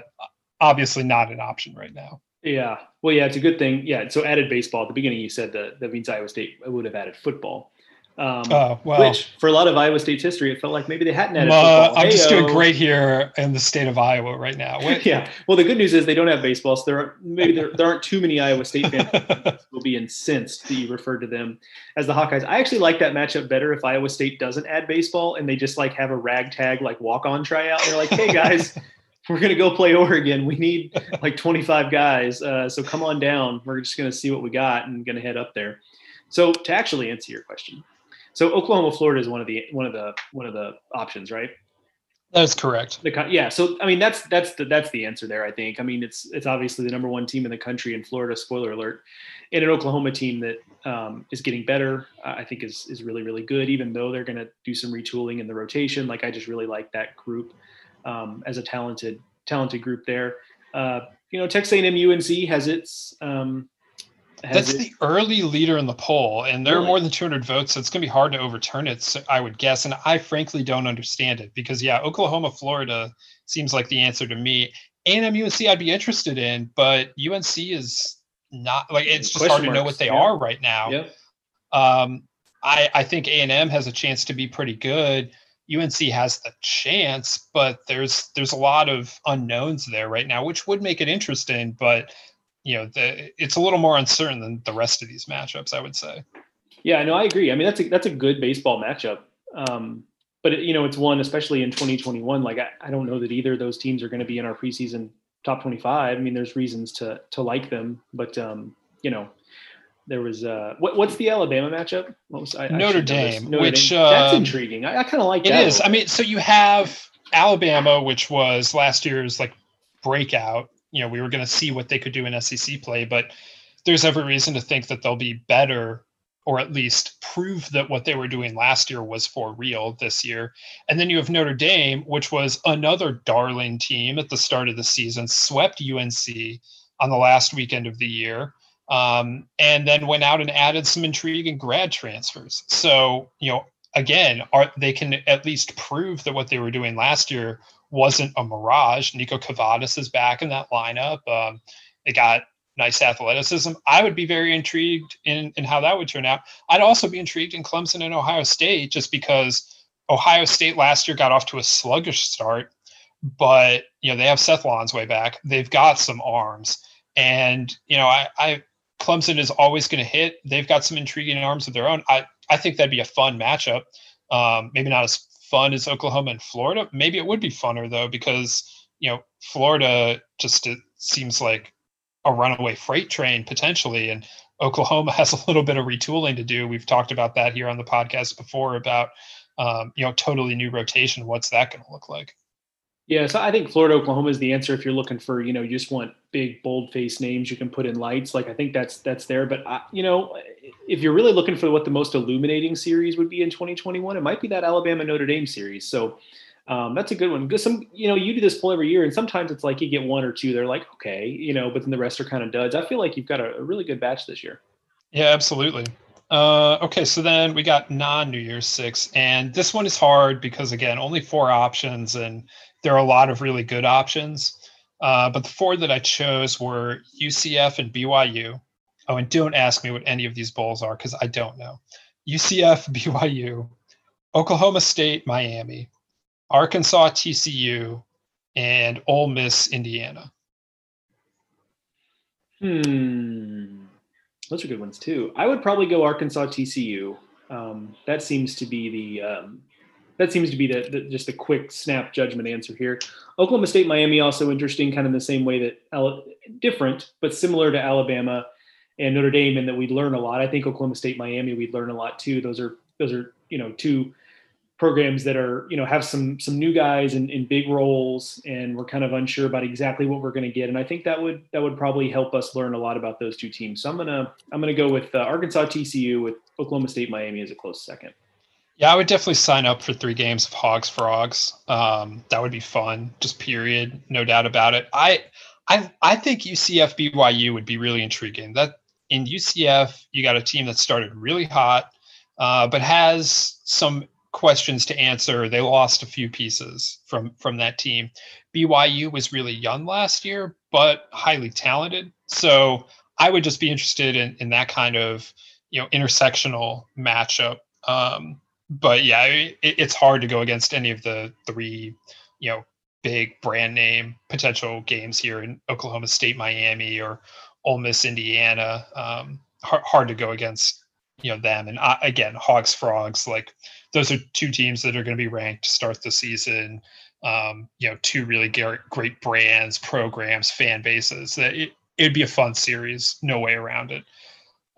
obviously not an option right now. Yeah. Well, yeah, it's a good thing. Yeah. So added baseball at the beginning, you said that that means Iowa State would have added football. Um, oh, well, which for a lot of Iowa State's history, it felt like maybe they hadn't added uh, football. I'm just doing great here in the state of Iowa right now. [laughs] yeah. Well, the good news is they don't have baseball, so there are maybe there, there aren't too many Iowa State fans [laughs] will be incensed that you referred to them as the Hawkeyes. I actually like that matchup better if Iowa State doesn't add baseball and they just like have a ragtag like walk on tryout. They're like, hey guys. We're going to go play Oregon. We need like 25 guys. Uh, so come on down. We're just going to see what we got and going to head up there. So to actually answer your question, so Oklahoma, Florida is one of the one of the one of the options, right? That's correct. The, yeah. So I mean, that's that's the that's the answer there. I think. I mean, it's it's obviously the number one team in the country in Florida. Spoiler alert, and an Oklahoma team that um, is getting better. Uh, I think is is really really good. Even though they're going to do some retooling in the rotation, like I just really like that group um, as a talented talented group there. Uh, you know, Texas A&M UNC has its. Um, has That's the early leader in the poll, and there really? are more than 200 votes, so it's going to be hard to overturn it. So I would guess, and I frankly don't understand it because yeah, Oklahoma, Florida seems like the answer to me. A&M UNC I'd be interested in, but UNC is not like it's just Question hard to know what they yeah. are right now. Yeah. Um, I I think A&M has a chance to be pretty good. UNC has the chance, but there's there's a lot of unknowns there right now, which would make it interesting. But you know, the, it's a little more uncertain than the rest of these matchups, I would say. Yeah, no, I agree. I mean, that's a that's a good baseball matchup. Um, but it, you know, it's one, especially in 2021. Like, I, I don't know that either of those teams are going to be in our preseason top 25. I mean, there's reasons to to like them, but um, you know, there was uh, what, what's the Alabama matchup? What was I, Notre, Dame, Notre which Dame. that's um, intriguing. I, I kind of like it that. It is. I mean, so you have Alabama, which was last year's like breakout. You know, we were going to see what they could do in SEC play, but there's every reason to think that they'll be better or at least prove that what they were doing last year was for real this year. And then you have Notre Dame, which was another darling team at the start of the season, swept UNC on the last weekend of the year um, and then went out and added some intriguing grad transfers. So, you know, again, are they can at least prove that what they were doing last year wasn't a mirage. Niko Kavadas is back in that lineup. Um, they got nice athleticism. I would be very intrigued in, in how that would turn out. I'd also be intrigued in Clemson and Ohio State just because Ohio State last year got off to a sluggish start, but you know they have Seth Lonsway back. They've got some arms, and you know I, I Clemson is always going to hit. They've got some intriguing arms of their own. I I think that'd be a fun matchup. Um, maybe not as fun as Oklahoma and Florida. Maybe it would be funner though because you know Florida just seems like a runaway freight train potentially, and Oklahoma [laughs] has a little bit of retooling to do. We've talked about that here on the podcast before about um, you know totally new rotation. What's that going to look like? Yeah, so I think Florida Oklahoma is the answer if you're looking for you know you just want big bold face names you can put in lights. Like I think that's that's there. But I, you know if you're really looking for what the most illuminating series would be in 2021, it might be that Alabama Notre Dame series. So um, that's a good one. Some, you know, you do this poll every year, and sometimes it's like you get one or two. They're like, okay, you know, but then the rest are kind of duds. I feel like you've got a, a really good batch this year. Yeah, absolutely. Uh, okay, so then we got non New Year's Six, and this one is hard because again, only four options, and there are a lot of really good options. Uh, but the four that I chose were UCF and BYU. Oh, and don't ask me what any of these bowls are because I don't know. UCF, [laughs] BYU, Oklahoma State, Miami, Arkansas, TCU, and Ole Miss, Indiana. Hmm. Those are good ones too. I would probably go Arkansas, TCU. Um, that seems to be the um, that seems to be the, the, just a quick snap judgment answer here. Oklahoma State, Miami also interesting, kind of the same way that different but similar to Alabama and Notre Dame, in that we'd learn a lot. I think Oklahoma State, Miami, we'd learn a lot too. Those are those are you know two programs that are you know have some some new guys in, in big roles and we're kind of unsure about exactly what we're going to get and i think that would that would probably help us learn a lot about those two teams so i'm gonna i'm gonna go with uh, arkansas tcu with oklahoma state miami as a close second yeah i would definitely sign up for three games of hogs frogs um, that would be fun just period no doubt about it i i i think ucf byu would be really intriguing that in ucf you got a team that started really hot uh, but has some questions to answer. They lost a few pieces from from that team. BYU was really young last year, but highly talented. So I would just be interested in in that kind of you know intersectional matchup. Um, but yeah, it, it's hard to go against any of the three you know big brand name potential games here in Oklahoma State, Miami, or Ole Miss, Indiana. Um, hard, hard to go against you know them and I, again hogs frogs like those are two teams that are going to be ranked to start the season. Um, you know, two really great brands, programs, fan bases. That it, it'd be a fun series, no way around it.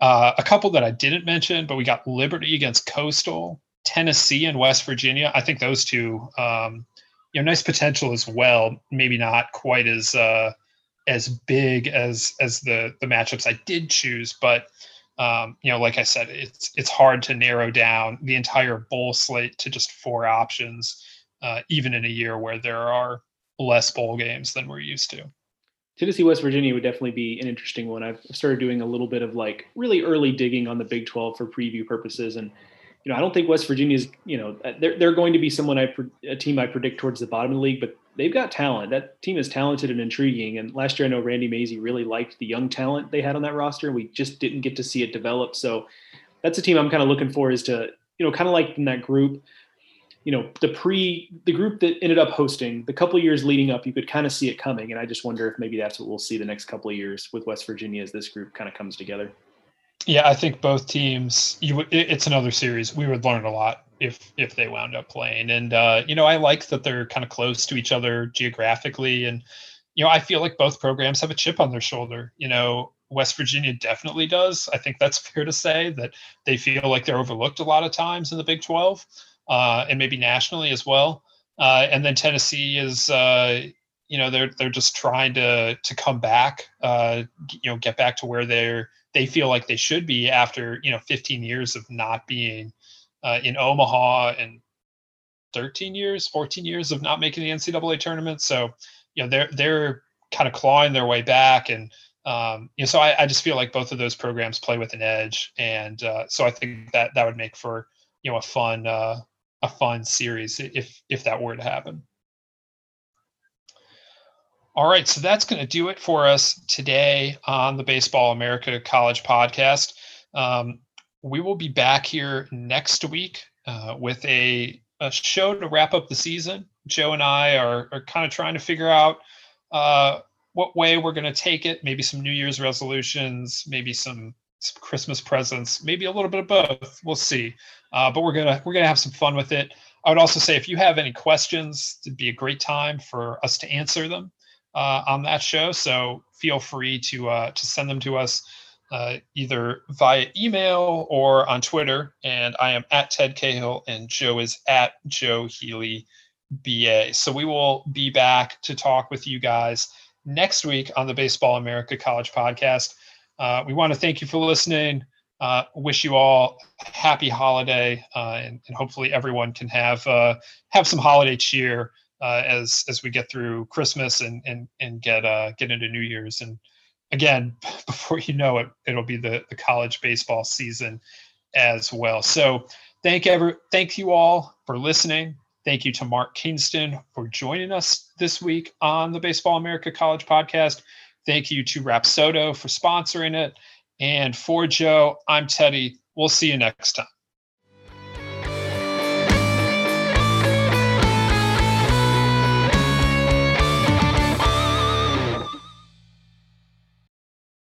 Uh, a couple that I didn't mention, but we got Liberty against Coastal, Tennessee and West Virginia. I think those two, um, you know, nice potential as well. Maybe not quite as uh, as big as as the the matchups I did choose, but um, you know, like I said, it's it's hard to narrow down the entire bowl slate to just four options, uh, even in a year where there are less bowl games than we're used to. Tennessee West Virginia would definitely be an interesting one. I've started doing a little bit of like really early digging on the Big 12 for preview purposes, and you know, I don't think West Virginia's, you know, uh, they're, they're going to be someone I, a team I predict towards the bottom of the league, but they've got talent. That team is talented and intriguing. And last year, I know Randy Mazey really liked the young talent they had on that roster. We just didn't get to see it develop. So that's a team I'm kind of looking for is to, you know, kind of like in that group, you know, the pre, the group that ended up hosting the couple years leading up, you could kind of see it coming. And I just wonder if maybe that's what we'll see the next couple of years with West Virginia as this group kind of comes together. Yeah, I think both teams. You, it's another series. We would learn a lot if if they wound up playing, and uh, you know, I like that they're kind of close to each other geographically, and you know, I feel like both programs have a chip on their shoulder. You know, West Virginia definitely does. I think that's [laughs] fair to say that they feel like they're overlooked a lot of times in the Big Twelve, uh, and maybe nationally as well. Uh, and then Tennessee is, uh, you know, they're they're just trying to to come back, uh, you know, get back to where they're they feel like they should be after you know 15 years of not being uh, in Omaha and 13 years, 14 years of not making the NCAA tournament. So you know they're they're kind of clawing their way back, and um, you know so I, I just feel like both of those programs play with an edge, and uh, so I think that that would make for you know a fun uh, a fun series if if that were to happen. All right, so that's going to do it for us today on the Baseball America College podcast. Um, we will be back here next week uh, with a a show to wrap up the season. Joe and I are, are kind of trying to figure out uh, what way we're going to take it. Maybe some New Year's resolutions, maybe some, some Christmas presents, maybe a little bit of both. We'll see. Uh, but we're gonna we're gonna have some fun with it. I would also say if you have any questions, it'd be a great time for us to answer them uh, on that show. So feel free to uh, to send them to us uh, either via email or on Twitter. And I am at Ted Cahill, and Joe is at Joe Healy BA. So we will be back to talk with you guys next week on the Baseball America College Podcast. Uh, we want to thank you for listening. Uh, wish you all happy holiday, uh, and, and, hopefully everyone can have uh, have some holiday cheer uh, as as we get through Christmas and and and get uh, get into New Year's. And again, [laughs] before you know it, it'll be the the college baseball season as well. So thank ever thank you all for listening. Thank you to Mark Kingston for joining us this week on the Baseball America College Podcast. Thank you to Rapsodo for sponsoring it. And for Joe, I'm Teddy. We'll see you next time.